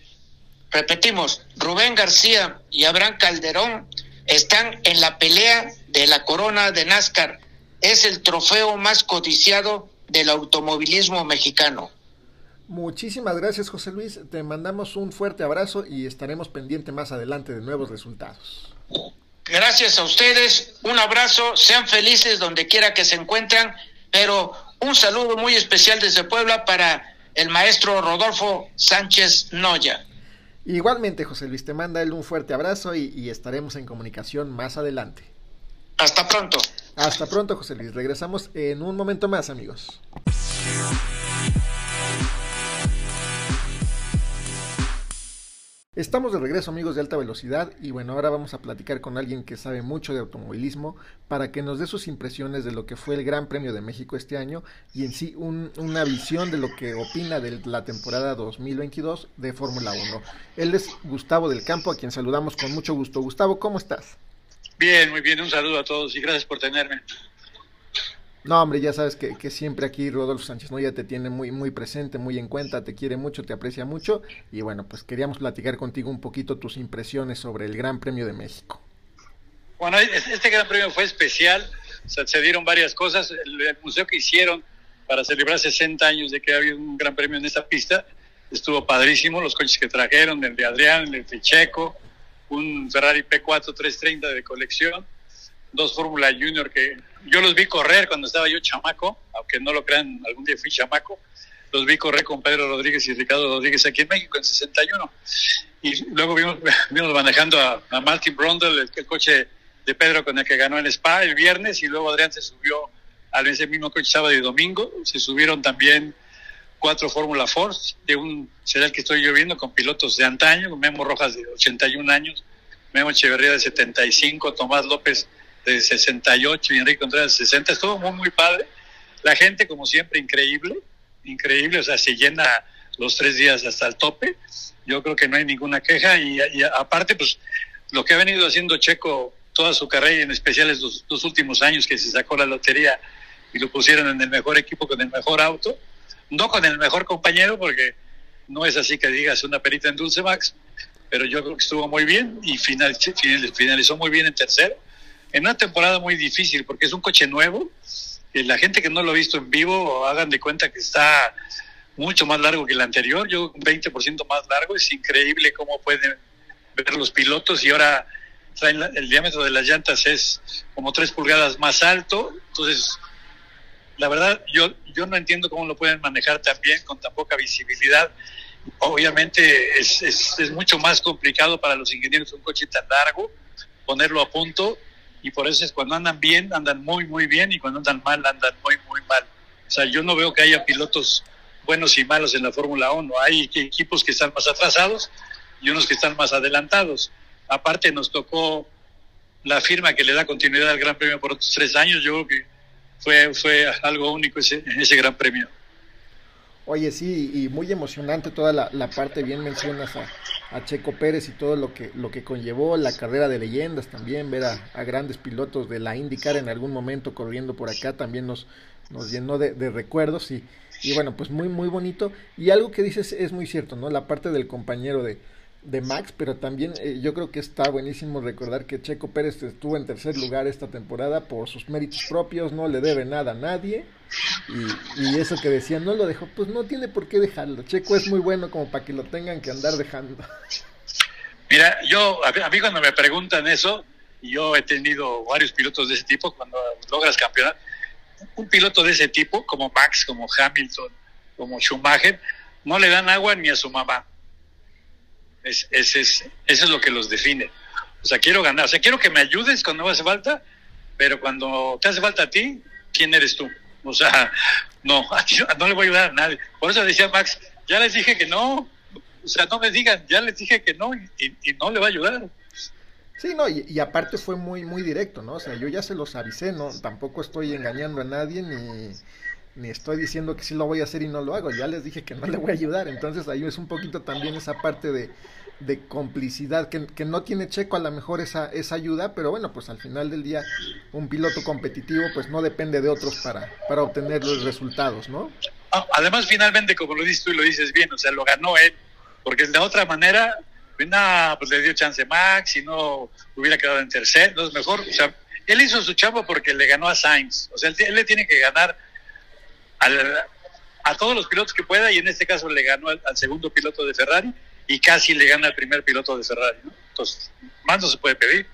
Repetimos, Rubén García y Abraham Calderón están en la pelea de la corona de NASCAR. Es el trofeo más codiciado del automovilismo mexicano. Muchísimas gracias José Luis, te mandamos un fuerte abrazo y estaremos pendientes más adelante de nuevos resultados. Gracias a ustedes, un abrazo, sean felices donde quiera que se encuentren, pero un saludo muy especial desde Puebla para el maestro Rodolfo Sánchez Noya. Igualmente, José Luis, te manda él un fuerte abrazo y, y estaremos en comunicación más adelante. Hasta pronto. Hasta pronto, José Luis. Regresamos en un momento más, amigos. Estamos de regreso amigos de alta velocidad y bueno, ahora vamos a platicar con alguien que sabe mucho de automovilismo para que nos dé sus impresiones de lo que fue el Gran Premio de México este año y en sí un, una visión de lo que opina de la temporada 2022 de Fórmula 1. Él es Gustavo del Campo, a quien saludamos con mucho gusto. Gustavo, ¿cómo estás? Bien, muy bien, un saludo a todos y gracias por tenerme. No, hombre, ya sabes que, que, siempre aquí Rodolfo Sánchez ¿no? ya te tiene muy, muy presente, muy en cuenta, te quiere mucho, te aprecia mucho. Y bueno, pues queríamos platicar contigo un poquito tus impresiones sobre el Gran Premio de México. Bueno, este Gran Premio fue especial, se dieron varias cosas. El, el, museo que hicieron para celebrar 60 años de que había un Gran Premio en esta pista estuvo padrísimo. Los coches que trajeron, el de Adrián, el de Checo, un Ferrari P4 330 de colección, dos Fórmula Junior que yo los vi correr cuando estaba yo chamaco, aunque no lo crean, algún día fui chamaco, los vi correr con Pedro Rodríguez y Ricardo Rodríguez aquí en México en 61. Y luego vimos, [laughs] vimos manejando a, a Martin Brundle, el, el, coche de Pedro con el que ganó en Spa el viernes, y luego Adrián se subió al ese mismo coche sábado y domingo. Se subieron también cuatro Fórmula Force, de un será el que estoy yo viendo, con pilotos de antaño, Memo Rojas de 81 años, Memo Echeverría de 75, Tomás López de 68 y Enrique Contreras de 60, estuvo muy, muy padre. La gente, como siempre, increíble, increíble, o sea, se llena los tres días hasta el tope. Yo creo que no hay ninguna queja y, y aparte, pues, lo que ha venido haciendo Checo toda su carrera, y en especial estos dos últimos años que se sacó la lotería y lo pusieron en el mejor equipo con el mejor auto, no con el mejor compañero, porque no es así que digas una perita en Dulce Max, pero yo creo que estuvo muy bien y final, finalizó muy bien en tercero en una temporada muy difícil porque es un coche nuevo. Y la gente que no lo ha visto en vivo, hagan de cuenta que está mucho más largo que el anterior, yo un 20% más largo. Es increíble cómo pueden ver los pilotos y ahora traen la, el diámetro de las llantas es como tres pulgadas más alto. Entonces, la verdad, yo, yo no entiendo cómo lo pueden manejar tan bien con tan poca visibilidad. Obviamente es, es, es mucho más complicado para los ingenieros un coche tan largo, ponerlo a punto y por eso es cuando andan bien, andan muy, muy bien y cuando andan mal, andan muy, muy mal. O sea, yo no veo que haya pilotos buenos y malos en la Fórmula 1. Hay equipos que están más atrasados y unos que están más adelantados. Aparte nos tocó la firma que le da continuidad al Gran Premio por otros tres años. Yo creo que fue, fue algo único ese, ese Gran Premio. Oye, sí, y muy emocionante toda la, la parte, bien mencionas a, Checo Pérez y todo lo que, lo que conllevó la carrera de leyendas también, ver a, a, grandes pilotos de la IndyCar en algún momento corriendo por acá también nos, nos llenó de, de recuerdos y, y, bueno, pues muy, muy bonito. Y algo que dices es muy cierto, ¿no? La parte del compañero de, de Max, pero también eh, yo creo que está buenísimo recordar que Checo Pérez estuvo en tercer lugar esta temporada por sus méritos propios, no le debe nada a nadie. Y, eso que decían, no lo dejó, pues no tiene por qué dejarlo. Checo es muy bueno como para que lo tengan que andar dejando. Mira, yo, a mí cuando me preguntan eso, yo he tenido varios pilotos de ese tipo, cuando logras campeonar, un piloto de ese tipo, como Max, como Hamilton, como Schumacher, no le dan agua ni a su mamá. Es, es, es, eso es lo que los define. O sea, quiero ganar. O sea, quiero que me ayudes cuando me hace falta, pero cuando te hace falta a ti, ¿quién eres tú? O sea, no, [laughs] no le voy a ayudar a nadie. Por eso decía Max, ya les dije que no. O sea, no me digan, ya les dije que no y, no le va a ayudar. Sí, no, y, y, aparte fue muy, muy directo, ¿no? O sea, yo ya se los avisé, ¿no? Tampoco estoy engañando a nadie ni, ni estoy diciendo que sí lo voy a hacer y no lo hago. Ya les dije que no le voy a ayudar. Entonces ahí es un poquito también esa parte de, de complicidad que, que, no tiene Checo a lo mejor esa, esa ayuda, pero bueno, pues al final del día un piloto competitivo pues no depende de otros para, para obtener los resultados, ¿no? Ah, además, finalmente, como lo dices tú y lo dices bien, o sea, lo ganó él, porque de otra manera, pues, pues le dio chance Max y no hubiera quedado en tercer, entonces mejor, o sea, él hizo su chamba porque le ganó a Sainz, o sea, él le tiene que ganar a todos los pilotos que pueda y en este caso le ganó al, segundo piloto de Ferrari y casi le gana al primer piloto de Ferrari. Entonces, más no se puede pedir.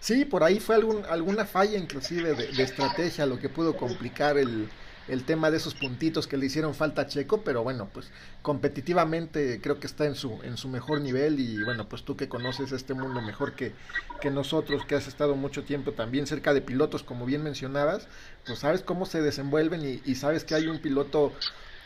Sí, por ahí fue algún, alguna falla inclusive de estrategia lo que pudo complicar el, el tema de esos puntitos que le hicieron falta a Checo, pero bueno, pues competitivamente creo que está en su, en su mejor nivel y bueno, pues tú que conoces este mundo mejor que, que nosotros, que has estado mucho tiempo también cerca de pilotos, como bien mencionabas, pues sabes cómo se desenvuelven y, sabes que hay un piloto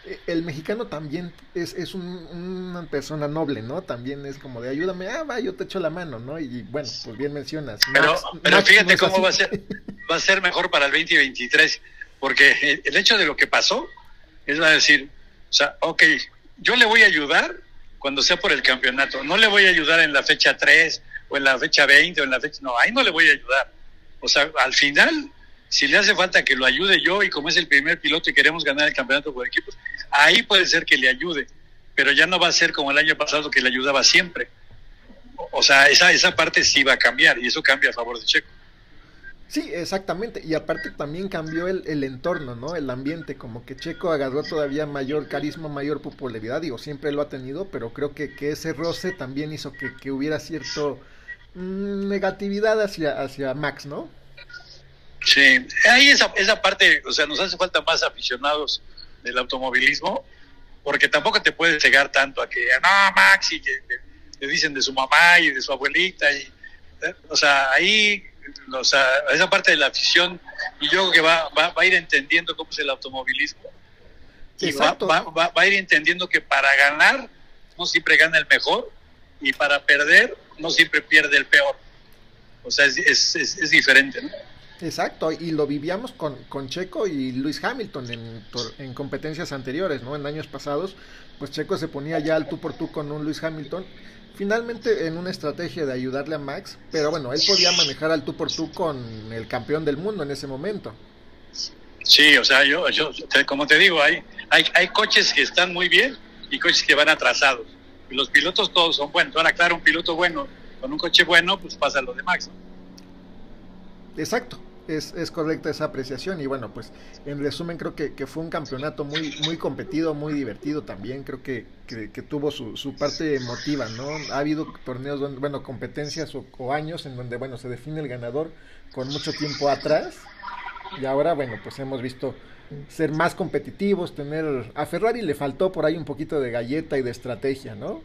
eh, el mexicano también es, es una persona noble, ¿no? También es como de ayúdame, ah, va, yo te echo la mano, ¿no? Y bueno, pues bien mencionas. Pero, pero fíjate cómo va a ser, va a ser mejor para el 2023 porque el hecho de lo que pasó es va a decir, o sea, ok, yo le voy a ayudar cuando sea por el campeonato, no le voy a ayudar en la fecha 3 o en la fecha 20 o en la fecha, no, ahí no le voy a ayudar. O sea, al final, si le hace falta que lo ayude yo y como es el primer piloto y queremos ganar el campeonato por equipos, ahí puede ser que le ayude, pero ya no va a ser como el año pasado que le ayudaba siempre. O sea, esa, esa parte sí va a cambiar y eso cambia a favor de Checo. Sí, exactamente. Y aparte también cambió el, el, entorno, ¿no? El ambiente, como que Checo agarró todavía mayor carisma, mayor popularidad. Digo, siempre lo ha tenido, pero creo que, que ese roce también hizo que, que hubiera cierto mm, negatividad hacia, hacia Max, ¿no? Sí, ahí esa, esa parte, o sea, nos hace falta más aficionados del automovilismo, porque tampoco te puedes llegar tanto a que, no, Max, y que le dicen de su mamá y de su abuelita, y, ¿eh? o sea, ahí esa parte de la afición, y yo creo que va, va, a ir entendiendo cómo es el automovilismo. Y va, va, a ir entendiendo que para ganar no siempre gana el mejor y para perder no siempre pierde el peor. O sea, es, es, es, diferente, ¿no? Exacto, y lo vivíamos con, con Checo y Luis Hamilton en, en competencias anteriores, ¿no? En años pasados, pues Checo se ponía ya al tú por tú con un Luis Hamilton finalmente en una estrategia de ayudarle a Max, pero bueno, él podía manejar al tú por tú con el campeón del mundo en ese momento. Sí, o sea, yo, yo como te digo, hay, hay, hay coches que están muy bien y coches que van atrasados. Y los pilotos todos son buenos. Ahora, claro, un piloto bueno con un coche bueno, pues pasa lo de Max. Exacto es, es, correcta esa apreciación y bueno, pues en resumen creo que, que, fue un campeonato muy, muy competido, muy divertido también, creo que, que, tuvo su, su, parte emotiva, ¿no? Ha habido torneos, donde, bueno, competencias o, años en donde, bueno, se define el ganador con mucho tiempo atrás y ahora, bueno, pues hemos visto ser más competitivos, tener... A Ferrari le faltó por ahí un poquito de galleta y de estrategia, ¿no?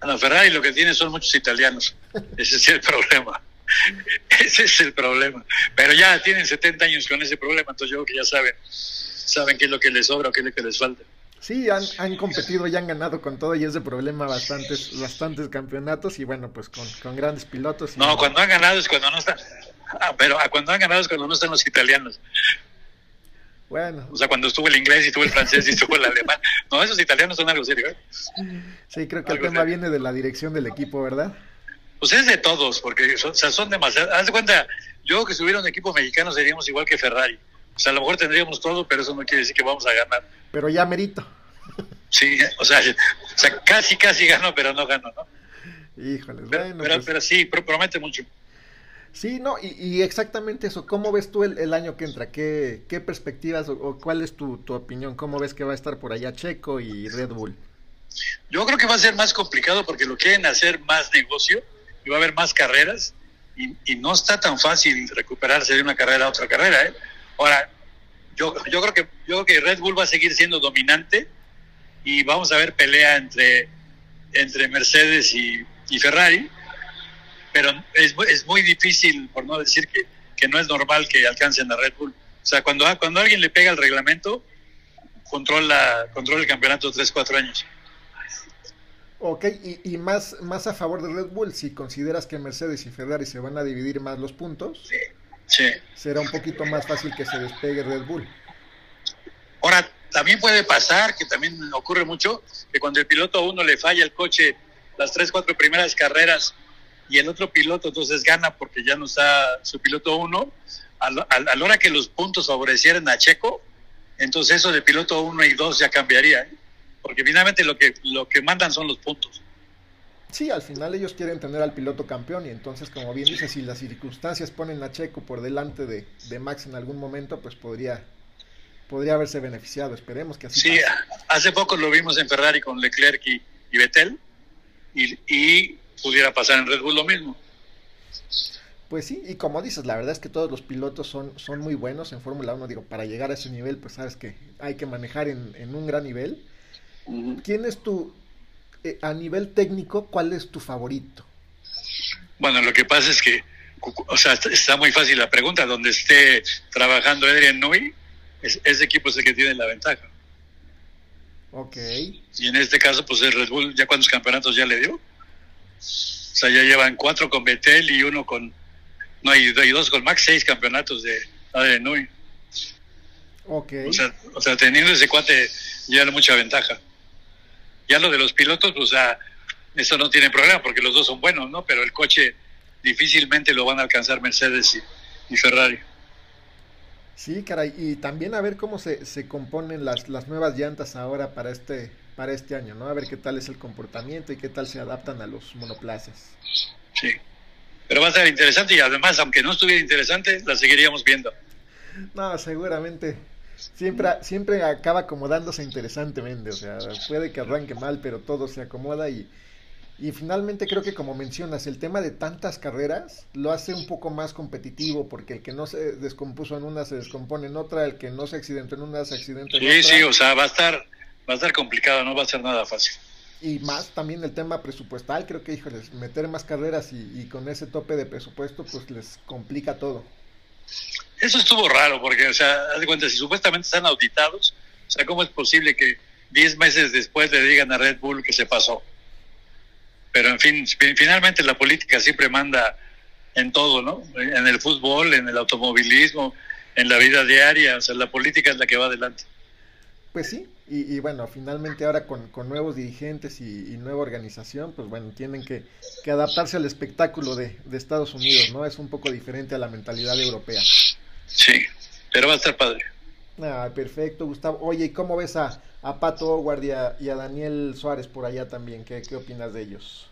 A Ferrari lo que tiene son muchos italianos, [laughs] ese es el problema. [laughs] Ese es el problema. Pero ya tienen 70 años con ese problema, entonces yo creo que ya saben, saben qué es lo que les sobra o qué es lo que les falta. Sí, han, han competido y han ganado con todo y ese problema bastantes, bastantes campeonatos y bueno, pues con, con grandes pilotos. no, cuando han ganado es cuando no están, ah, pero ah, cuando han ganado es cuando no están los italianos. Bueno. O sea, cuando estuvo el inglés y estuvo el francés y estuvo el alemán. No, esos italianos son algo serio. ¿eh? Sí, creo que el tema viene de la dirección del equipo, ¿verdad? Pues es de todos, porque son, o sea, son demasiados. Haz de cuenta, yo que si hubiera un equipo mexicano seríamos igual que Ferrari. O sea, a lo mejor tendríamos todo, pero eso no quiere decir que vamos a ganar. Pero ya merito. Sí, o sea, [laughs] o sea casi, casi gano, pero no gano, ¿no? Híjoles, pero, bueno. pero, pues- pero sí, promete mucho. Sí, no, y, y exactamente eso. ¿Cómo ves tú el, el año que entra? ¿Qué, qué perspectivas o, o cuál es tu, tu opinión? ¿Cómo ves que va a estar por allá Checo y Red Bull? Yo creo que va a ser más complicado porque lo quieren hacer más negocio y va a haber más carreras y, no está tan fácil recuperarse de una carrera a otra carrera. ¿eh? Ahora, yo, yo creo que yo creo que Red Bull va a seguir siendo dominante y vamos a ver pelea entre entre Mercedes y, Ferrari, pero es, es muy difícil, por no decir que, que no es normal que alcancen a Red Bull. O sea, cuando, cuando alguien le pega el reglamento, controla, controla el campeonato 3-4 años. Ok, y, y más, más a favor de Red Bull, si consideras que Mercedes y Ferrari se van a dividir más los puntos, Sí. será un poquito más fácil que se despegue Red Bull. Ahora, también puede pasar, que también ocurre mucho, que cuando el piloto a uno le falla el coche las tres, cuatro primeras carreras y el otro piloto entonces gana porque ya no está su piloto uno, a la hora que los puntos favorecieran a Checo, entonces eso de piloto uno y dos ya cambiaría, ¿eh? Porque finalmente lo que, lo que mandan son los puntos. Sí, al final ellos quieren tener al piloto campeón y entonces, como bien dices, si las circunstancias ponen a Checo por delante de, de Max en algún momento, pues podría, podría haberse beneficiado. Esperemos que así Sí, pase. hace poco lo vimos en Ferrari con Leclerc y, y Vettel y, y pudiera pasar en Red Bull lo mismo. Pues sí, y como dices, la verdad es que todos los pilotos son, son muy buenos en Fórmula 1. Digo, para llegar a ese nivel, pues sabes que hay que manejar en, en un gran nivel. ¿Quién es tu, eh, a nivel técnico, cuál es tu favorito? Bueno, lo que pasa es que, o sea, está- muy fácil la pregunta. Donde esté trabajando Adrian Nui, es- ese equipo es el que tiene la ventaja. Ok, Y en este caso, pues el Red Bull, ¿ya cuántos campeonatos ya le dio? O sea, ya llevan cuatro con Vettel y uno con. No, y, y dos con Max, seis campeonatos de Adrian Nui. ok. O sea, o sea, teniendo ese cuate ya era mucha ventaja. Ya lo de los pilotos, pues, o sea, eso no tiene problema porque los dos son buenos, ¿no? Pero el coche difícilmente lo van a alcanzar Mercedes y, y Ferrari. Sí, caray, y también a ver cómo se, se componen las, las nuevas llantas ahora para este, para este año, ¿no? A ver qué tal es el comportamiento y qué tal se adaptan a los monoplazas. Sí. Pero va a ser interesante y además, aunque no estuviera interesante, la seguiríamos viendo. No, seguramente siempre, siempre acaba acomodándose interesantemente, o sea, puede que arranque mal, pero todo se acomoda y, y finalmente creo que como mencionas, el tema de tantas carreras lo hace un poco más competitivo, porque el que no se descompuso en una se descompone en otra, el que no se accidentó en una se accidenta en Sí, otra. sí, o sea, va a estar, va a estar complicado, no va a ser nada fácil. Y más también el tema presupuestal, creo que, híjoles, meter más carreras y, y con ese tope de presupuesto, pues les complica todo. Eso estuvo raro, porque, o sea, haz de cuenta, si supuestamente están auditados, o sea, ¿cómo es posible que 10 meses después le digan a Red Bull que se pasó? Pero, en fin, fi- finalmente la política siempre manda en todo, ¿no? En el fútbol, en el automovilismo, en la vida diaria, o sea, la política es la que va adelante. Pues sí, y, y bueno, finalmente ahora con, con nuevos dirigentes y, y nueva organización, pues bueno, tienen que, que adaptarse al espectáculo de, de Estados Unidos, ¿no? Es un poco diferente a la mentalidad europea. Sí, pero va a estar padre. Ah, perfecto, Gustavo. Oye, ¿y cómo ves a, a Pato Howard y a, y a Daniel Suárez por allá también? ¿Qué, ¿Qué opinas de ellos?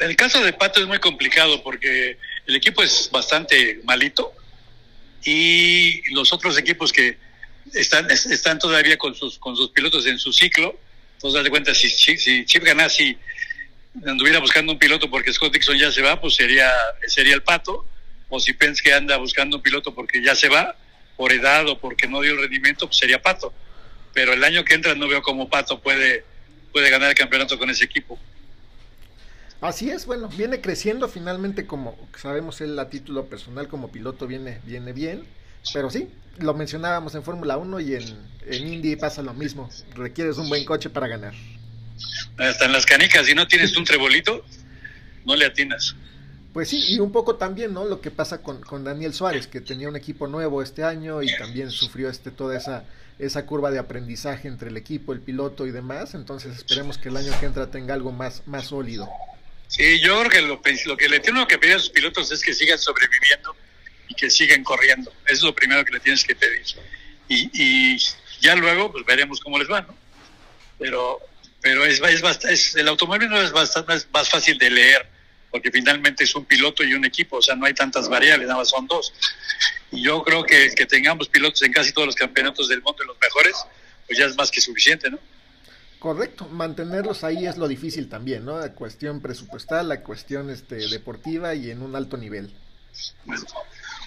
El caso de Pato es muy complicado porque el equipo es bastante malito y los otros equipos que están es- están todavía con sus con sus pilotos en su ciclo. Entonces, de cuenta, si, si, si Chip Ganassi anduviera buscando un piloto porque Scott Dixon ya se va, pues sería, sería el Pato. O si Penske anda buscando un piloto porque ya se va, por edad o porque no dio rendimiento, pues sería Pato. Pero el año que entra no veo cómo Pato puede, puede ganar el campeonato con ese equipo. Así es, bueno, viene creciendo finalmente como sabemos él a título personal como piloto viene, viene bien, pero sí, lo mencionábamos en Fórmula 1 y en, en Indy pasa lo mismo, requieres un buen coche para ganar. Hasta en las canicas, si no tienes un trebolito, no le atinas. Pues sí, y un poco también, ¿no? Lo que pasa con, con Daniel Suárez, que tenía un equipo nuevo este año y también sufrió este toda esa, esa curva de aprendizaje entre el equipo, el piloto y demás, entonces esperemos que el año que entra tenga algo más, más sólido. Sí, yo creo que lo, lo que le tiene que pedir a sus pilotos es que sigan sobreviviendo y que sigan corriendo. Eso es lo primero que le tienes que pedir. Y, y ya luego pues veremos cómo les va, ¿no? Pero, pero es, es, es el automóvil no es bastante es más fácil de leer porque finalmente es un piloto y un equipo, o sea, no hay tantas variables, nada más son dos. Y yo creo que que tengamos pilotos en casi todos los campeonatos del mundo, los mejores, pues ya es más que suficiente, ¿no? Correcto, mantenerlos ahí es lo difícil también, ¿no? La cuestión presupuestal, la cuestión este, deportiva y en un alto nivel.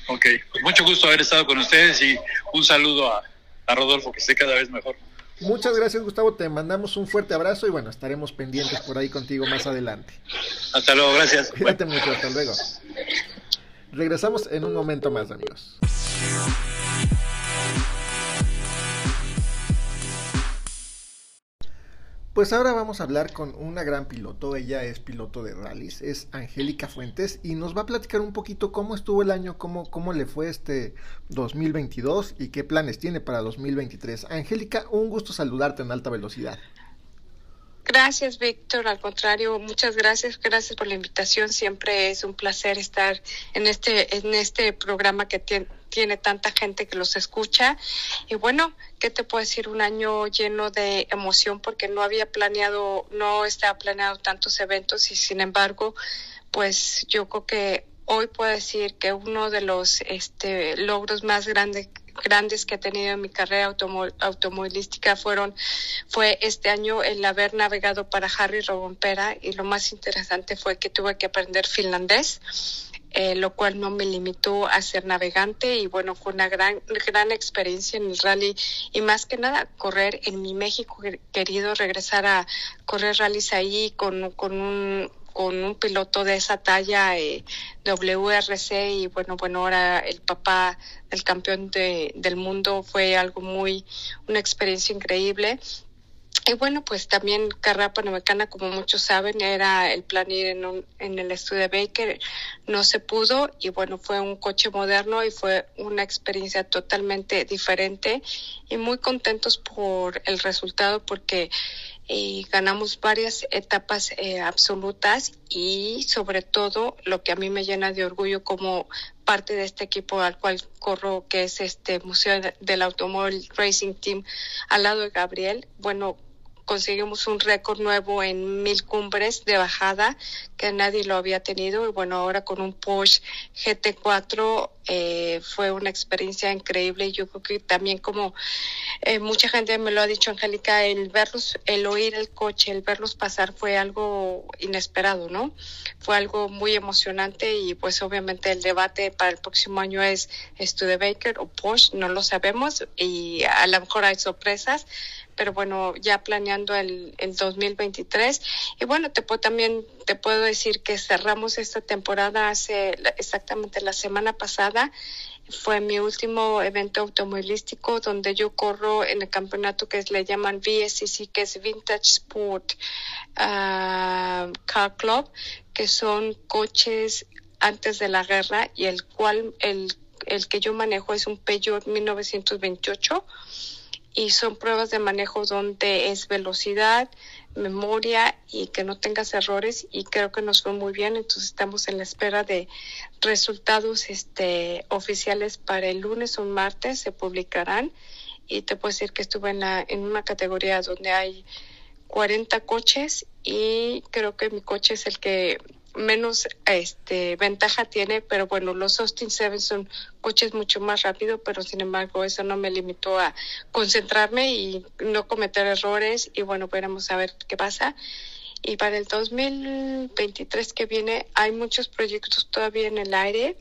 Ok, pues mucho gusto haber estado con ustedes y un saludo a, a Rodolfo, que esté cada vez mejor. Muchas gracias Gustavo, te mandamos un fuerte abrazo y bueno, estaremos pendientes por ahí contigo más adelante. Hasta luego, gracias. [laughs] Cuídate mucho, hasta luego. Regresamos en un momento más, amigos. Pues ahora vamos a hablar con una gran piloto, ella es piloto de rallies, es Angélica Fuentes y nos va a platicar un poquito cómo estuvo el año, cómo, cómo le fue este 2022 y qué planes tiene para 2023. Angélica, un gusto saludarte en alta velocidad. Gracias, Víctor. Al contrario, muchas gracias. Gracias por la invitación. Siempre es un placer estar en este, en este programa que tiene, tiene tanta gente que los escucha. Y bueno, ¿qué te puedo decir? Un año lleno de emoción porque no había planeado, no estaba planeado tantos eventos y sin embargo, pues yo creo que hoy puedo decir que uno de los este, logros más grandes grandes que he tenido en mi carrera automovilística fueron fue este año el haber navegado para Harry Robompera y lo más interesante fue que tuve que aprender finlandés eh, lo cual no me limitó a ser navegante y bueno, fue una gran, gran experiencia en el rally y más que nada correr en mi México querido, regresar a correr rallies ahí con, con un con un piloto de esa talla eh, WRC y bueno bueno ahora el papá del campeón de, del mundo fue algo muy una experiencia increíble y bueno, pues también carrera panamericana, como muchos saben, era el plan ir en, un, en el estudio de Baker, no se pudo y bueno, fue un coche moderno y fue una experiencia totalmente diferente. Y muy contentos por el resultado porque eh, ganamos varias etapas eh, absolutas y sobre todo lo que a mí me llena de orgullo como parte de este equipo al cual corro, que es este Museo del Automóvil Racing Team al lado de Gabriel, bueno, conseguimos un récord nuevo en mil cumbres de bajada que nadie lo había tenido. Y bueno ahora con un Porsche GT4 eh, fue una experiencia increíble. Yo creo que también como eh, mucha gente me lo ha dicho Angélica el verlos el oír el coche el verlos pasar fue algo inesperado no fue algo muy emocionante y pues obviamente el debate para el próximo año es Studebaker o Porsche no lo sabemos y a lo mejor hay sorpresas pero bueno, ya planeando el, el 2023. Y bueno, te puedo también, te puedo decir que cerramos esta temporada hace exactamente la semana pasada. Fue mi último evento automovilístico donde yo corro en el campeonato que le llaman VSCC, que es Vintage Sport uh, Car Club, que son coches antes de la guerra y el cual el, el que yo manejo es un Peugeot 1928 y son pruebas de manejo donde es velocidad, memoria y que no tengas errores y creo que nos fue muy bien, entonces estamos en la espera de resultados este oficiales para el lunes o martes se publicarán. Y te puedo decir que estuve en, la, en una categoría donde hay 40 coches y creo que mi coche es el que menos este ventaja tiene, pero bueno, los Austin 7 son coches mucho más rápidos, pero sin embargo eso no me limitó a concentrarme y no cometer errores y bueno, veremos a ver qué pasa. Y para el 2023 que viene hay muchos proyectos todavía en el aire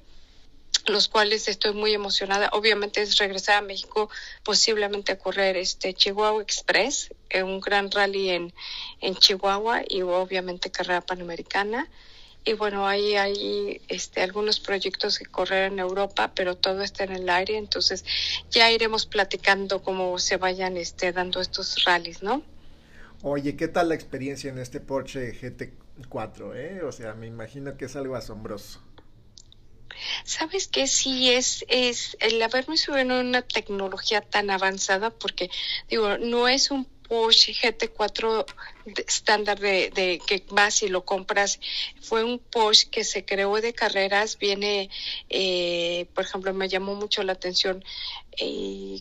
los cuales estoy muy emocionada. Obviamente es regresar a México, posiblemente a correr este Chihuahua Express, eh, un gran rally en, en Chihuahua y obviamente carrera panamericana y bueno, ahí hay este, algunos proyectos que correr en Europa, pero todo está en el aire, entonces ya iremos platicando cómo se vayan este, dando estos rallies, ¿no? Oye, ¿qué tal la experiencia en este Porsche GT4? Eh? O sea, me imagino que es algo asombroso. Sabes que sí es, es el haberme subido en una tecnología tan avanzada, porque digo, no es un Porsche GT4 estándar de, de, que vas y lo compras. Fue un Porsche que se creó de carreras. Viene, eh, por ejemplo, me llamó mucho la atención. Eh,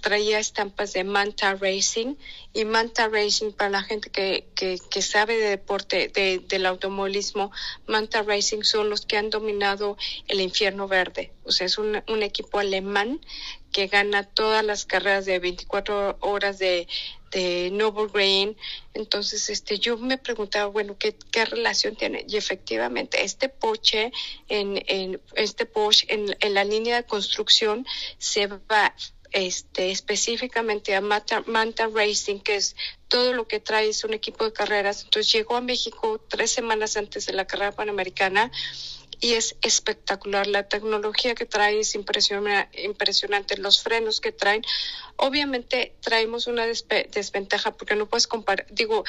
traía estampas de Manta Racing y Manta Racing para la gente que, que, que sabe de deporte de, del automovilismo Manta Racing son los que han dominado el infierno verde o sea es un, un equipo alemán que gana todas las carreras de 24 horas de, de Green. Entonces, este, yo me preguntaba, bueno, ¿qué, qué relación tiene? Y efectivamente, este Porsche, en, en este Porsche, en, en la línea de construcción, se va este, específicamente a Manta, Manta, Racing, que es todo lo que trae es un equipo de carreras. Entonces llegó a México tres semanas antes de la carrera panamericana y es espectacular. La tecnología que trae es impresionante, los frenos que traen. Obviamente traemos una desventaja porque no puedes comparar, digo,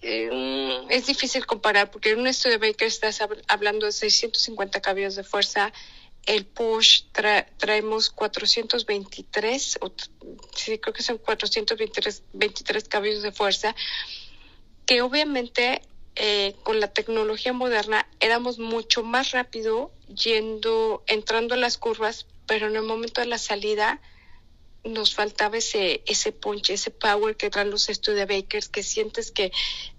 eh, es difícil comparar porque en un estudio de Baker estás hablando de 650 caballos de fuerza. El push traemos 423, o, sí, creo que son 423 23 caballos de fuerza, que obviamente eh, con la tecnología moderna éramos mucho más rápido yendo, entrando a las curvas, pero en el momento de la salida nos faltaba ese, ese punch, ese power que traen los Studebakers, que sientes que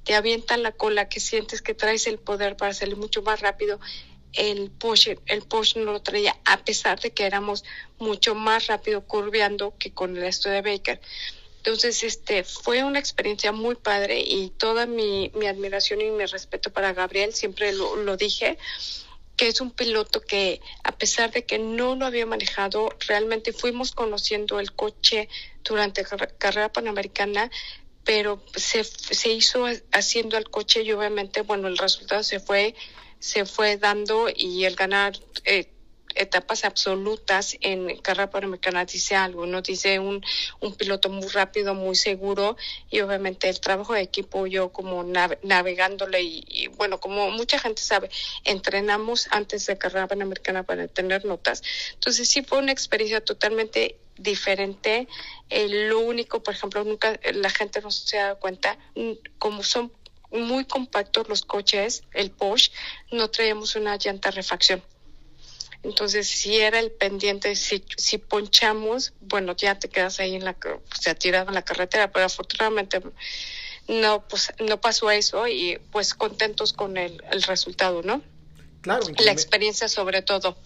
te avientan la cola, que sientes que traes el poder para salir mucho más rápido. El push, el push no lo traía, a pesar de que éramos mucho más rápido curveando que con el Studebaker. Entonces, este, fue una experiencia muy padre y toda mi, mi admiración y mi respeto para Gabriel, siempre lo, dije, que es un piloto que a pesar de que no lo había manejado, realmente fuimos conociendo el coche durante carrera panamericana, pero se, se hizo haciendo el coche y obviamente, bueno, el resultado se fue, se fue dando y el ganar eh, etapas absolutas en carrera panamericana dice algo, ¿no? Dice un, un piloto muy rápido, muy seguro y obviamente el trabajo de equipo yo como navegándole y, bueno, como mucha gente sabe, entrenamos antes de carrera panamericana para tener notas. Entonces sí fue una experiencia totalmente diferente. Eh, lo único, por ejemplo, nunca la gente no se da cuenta, mm, como son muy compactos los coches, el Porsche, no traemos una llanta refacción. Entonces, si era el pendiente, si, si ponchamos, bueno, ya te quedas ahí en la, tirado en la carretera, pero afortunadamente no, pues, no pasó eso y pues contentos con el, el resultado, ¿no? Claro. La experiencia sobre todo.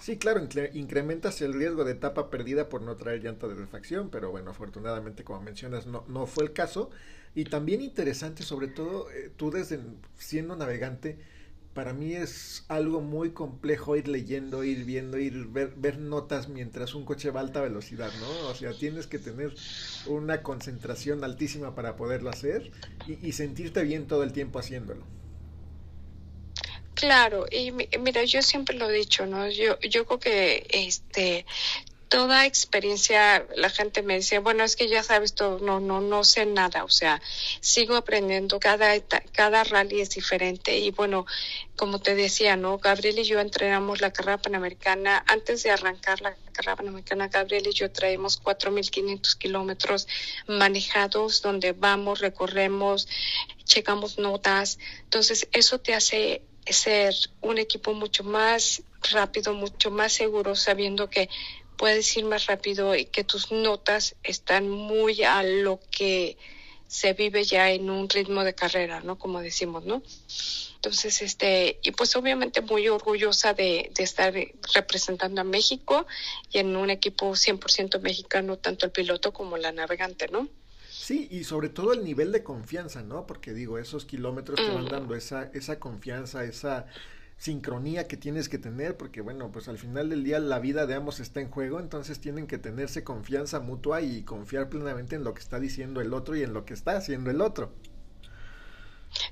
Sí, claro, incrementas el riesgo de etapa perdida por no traer llanta de refacción, pero bueno, afortunadamente, como mencionas, no, no fue el caso. Y también interesante, sobre todo, eh, tú desde siendo navegante, para mí es algo muy complejo ir leyendo, ir viendo, ir ver, ver notas mientras un coche va a alta velocidad, ¿no? O sea, tienes que tener una concentración altísima para poderlo hacer y, y sentirte bien todo el tiempo haciéndolo. Claro, y mira, yo siempre lo he dicho, ¿no? Yo, yo creo que este toda experiencia, la gente me dice, bueno, es que ya sabes todo, no, no, no sé nada, o sea, sigo aprendiendo, cada, cada rally es diferente y bueno, como te decía, ¿no? Gabriel y yo entrenamos la carrera panamericana, antes de arrancar la carrera panamericana, Gabriel y yo traemos 4.500 kilómetros manejados, donde vamos, recorremos, checamos notas, entonces eso te hace ser un equipo mucho más rápido, mucho más seguro, sabiendo que puedes ir más rápido y que tus notas están muy a lo que se vive ya en un ritmo de carrera, ¿no? Como decimos, ¿no? Entonces, este, y pues obviamente muy orgullosa de, de estar representando a México y en un equipo 100% mexicano, tanto el piloto como la navegante, ¿no? Sí, y sobre todo el nivel de confianza, ¿no? Porque digo, esos kilómetros te van dando esa, esa confianza, esa sincronía que tienes que tener, porque bueno, pues al final del día la vida de ambos está en juego, entonces tienen que tenerse confianza mutua y confiar plenamente en lo que está diciendo el otro y en lo que está haciendo el otro.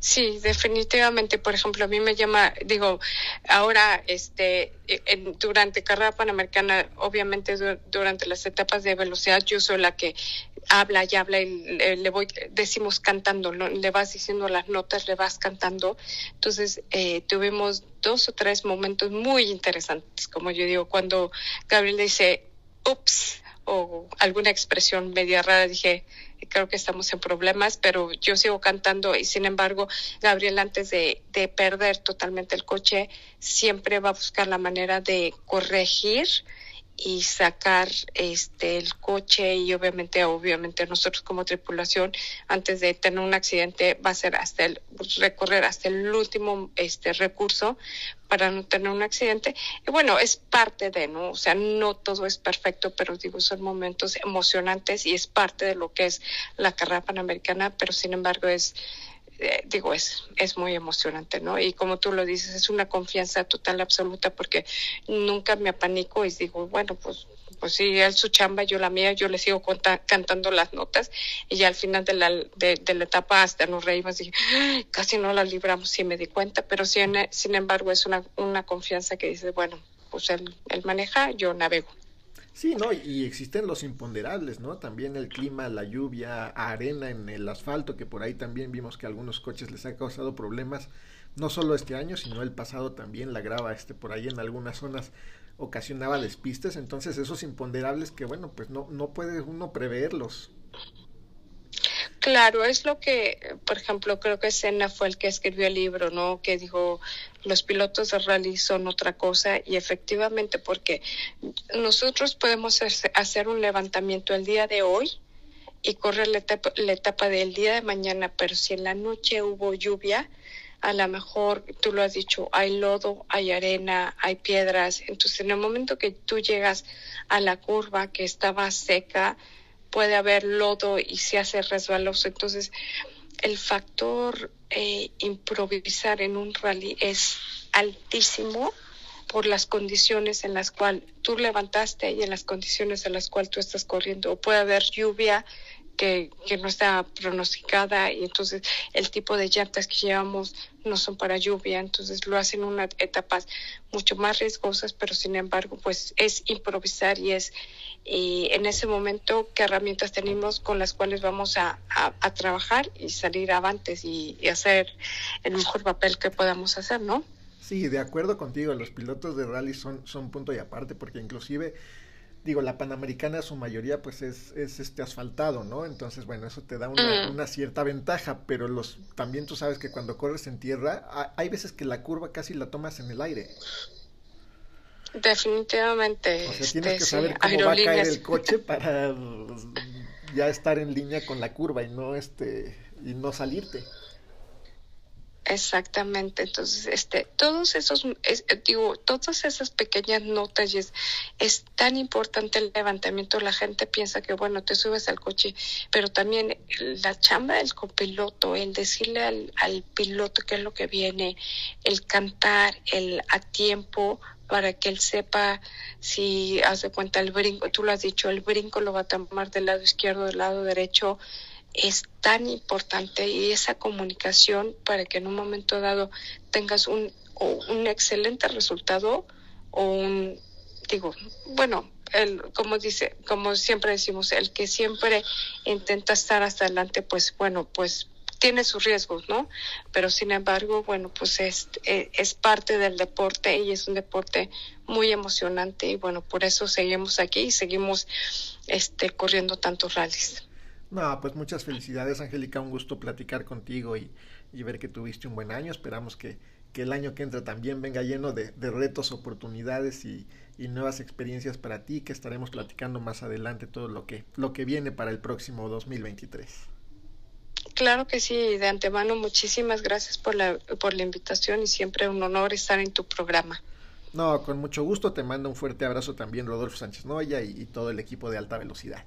Sí, definitivamente. Por ejemplo, a mí me llama, digo, ahora, este, en, durante carrera panamericana, obviamente durante las etapas de velocidad, yo soy la que habla y habla y le, voy, decimos cantando, le vas diciendo las notas, le vas cantando. Entonces, eh, tuvimos dos o tres momentos muy interesantes, como yo digo, cuando Gabriel dice, ups, o alguna expresión media rara, dije, creo que estamos en problemas, pero yo sigo cantando y sin embargo, Gabriel antes de, de perder totalmente el coche, siempre va a buscar la manera de corregir y sacar este el coche y obviamente obviamente nosotros como tripulación antes de tener un accidente va a ser hasta el recorrer hasta el último este recurso para no tener un accidente. Y bueno es parte de no o sea no todo es perfecto pero digo son momentos emocionantes y es parte de lo que es la carrera panamericana pero sin embargo es eh, digo, es, es muy emocionante, ¿no? Y como tú lo dices, es una confianza total, absoluta, porque nunca me apanico y digo, bueno, pues pues sí, él su chamba, yo la mía, yo le sigo cantando las notas y ya al final de la, de, la etapa hasta nos reímos y casi no la libramos, sí me di cuenta, pero sin, sin embargo es una, una confianza que dice, bueno, pues él, él maneja, yo navego. Sí, ¿no? Y existen los imponderables, ¿no? También el clima, la lluvia, arena en el asfalto, que por ahí también vimos que a algunos coches les ha causado problemas, no solo este año, sino el pasado también, la grava este por ahí en algunas zonas ocasionaba despistes, entonces esos imponderables que bueno, pues no, no puede uno preverlos. Claro, es lo que, por ejemplo, creo que Senna fue el que escribió el libro, ¿no? Que dijo, los pilotos de rally son otra cosa y efectivamente porque nosotros podemos hacer un levantamiento el día de hoy y correr la etapa, la etapa del día de mañana, pero si en la noche hubo lluvia, a lo mejor tú lo has dicho, hay lodo, hay arena, hay piedras, entonces en el momento que tú llegas a la curva que estaba seca, puede haber lodo y se hace resbaloso. Entonces, el factor eh, improvisar en un rally es altísimo por las condiciones en las cuales tú levantaste y en las condiciones en las cuales tú estás corriendo. O puede haber lluvia, que, no está pronosticada y entonces el tipo de llantas que llevamos no son para lluvia, entonces lo hacen unas etapas mucho más riesgosas, pero sin embargo pues es improvisar y es y en ese momento qué herramientas tenemos con las cuales vamos a, a, trabajar y salir avantes y, y hacer el mejor papel que podamos hacer, ¿no? Sí, de acuerdo contigo, los pilotos de rally son, son punto y aparte, porque inclusive digo, la Panamericana su mayoría pues es, es este asfaltado, ¿no? Entonces, bueno, eso te da una, una, cierta ventaja, pero los también tú sabes que cuando corres en tierra, hay veces que la curva casi la tomas en el aire. Definitivamente. O sea, tienes que saber cómo va a caer el coche [laughs] para ya estar en línea con la curva y no este y no salirte. Exactamente, entonces, este, todos esos, eh, digo, todas esas pequeñas notas es, es tan importante el levantamiento. La gente piensa que, bueno, te subes al coche, pero también la chamba del copiloto, el decirle al, al piloto qué es lo que viene, el cantar, el a tiempo, para que él sepa si hace cuenta el brinco, tú lo has dicho, el brinco lo va a tomar del lado izquierdo, del lado derecho, es tan importante y esa comunicación para que en un momento dado tengas un, un excelente resultado o un, digo, bueno, el, como dice, como siempre decimos, el que siempre intenta estar hasta adelante, pues bueno, pues tiene sus riesgos, ¿no? Pero sin embargo, bueno, pues es, eh, es parte del deporte y es un deporte muy emocionante y bueno, por eso seguimos aquí y seguimos este, corriendo tantos rallies. No, pues muchas felicidades, Angélica. Un gusto platicar contigo y, ver que tuviste un buen año. Esperamos que, el año que entra también venga lleno de, retos, oportunidades y, nuevas experiencias para ti, que estaremos platicando más adelante todo lo que, lo que viene para el próximo 2023. Claro que sí, de antemano muchísimas gracias por la, por la invitación y siempre un honor estar en tu programa. No, con mucho gusto te mando un fuerte abrazo también Rodolfo Sánchez Noya y todo el equipo de Alta Velocidad.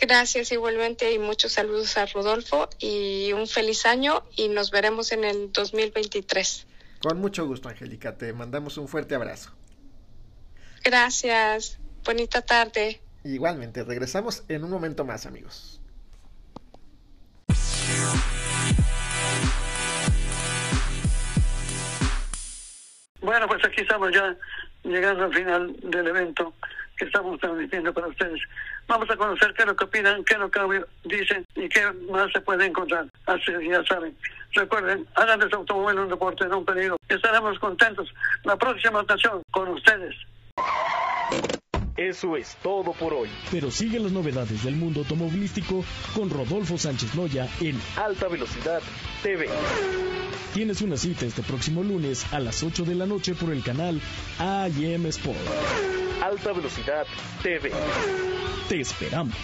Gracias igualmente y muchos saludos a Rodolfo y un feliz año y nos veremos en el 2023. Con mucho gusto, Angélica. Te mandamos un fuerte abrazo. Gracias. Bonita tarde. Igualmente, regresamos en un momento más, amigos. Bueno, pues aquí estamos ya llegando al final del evento que estamos transmitiendo para ustedes. Vamos a conocer qué es lo que opinan, qué es lo que dicen y qué más se puede encontrar. Así ya saben. Recuerden, hagan de su automóvil un deporte, no un peligro. Estaremos contentos la próxima ocasión con ustedes. Eso es todo por hoy. Pero sigue las novedades del mundo automovilístico con Rodolfo Sánchez Noya en Alta Velocidad TV. Tienes una cita este próximo lunes a las 8 de la noche por el canal AM Sport. Alta Velocidad TV. Te esperamos.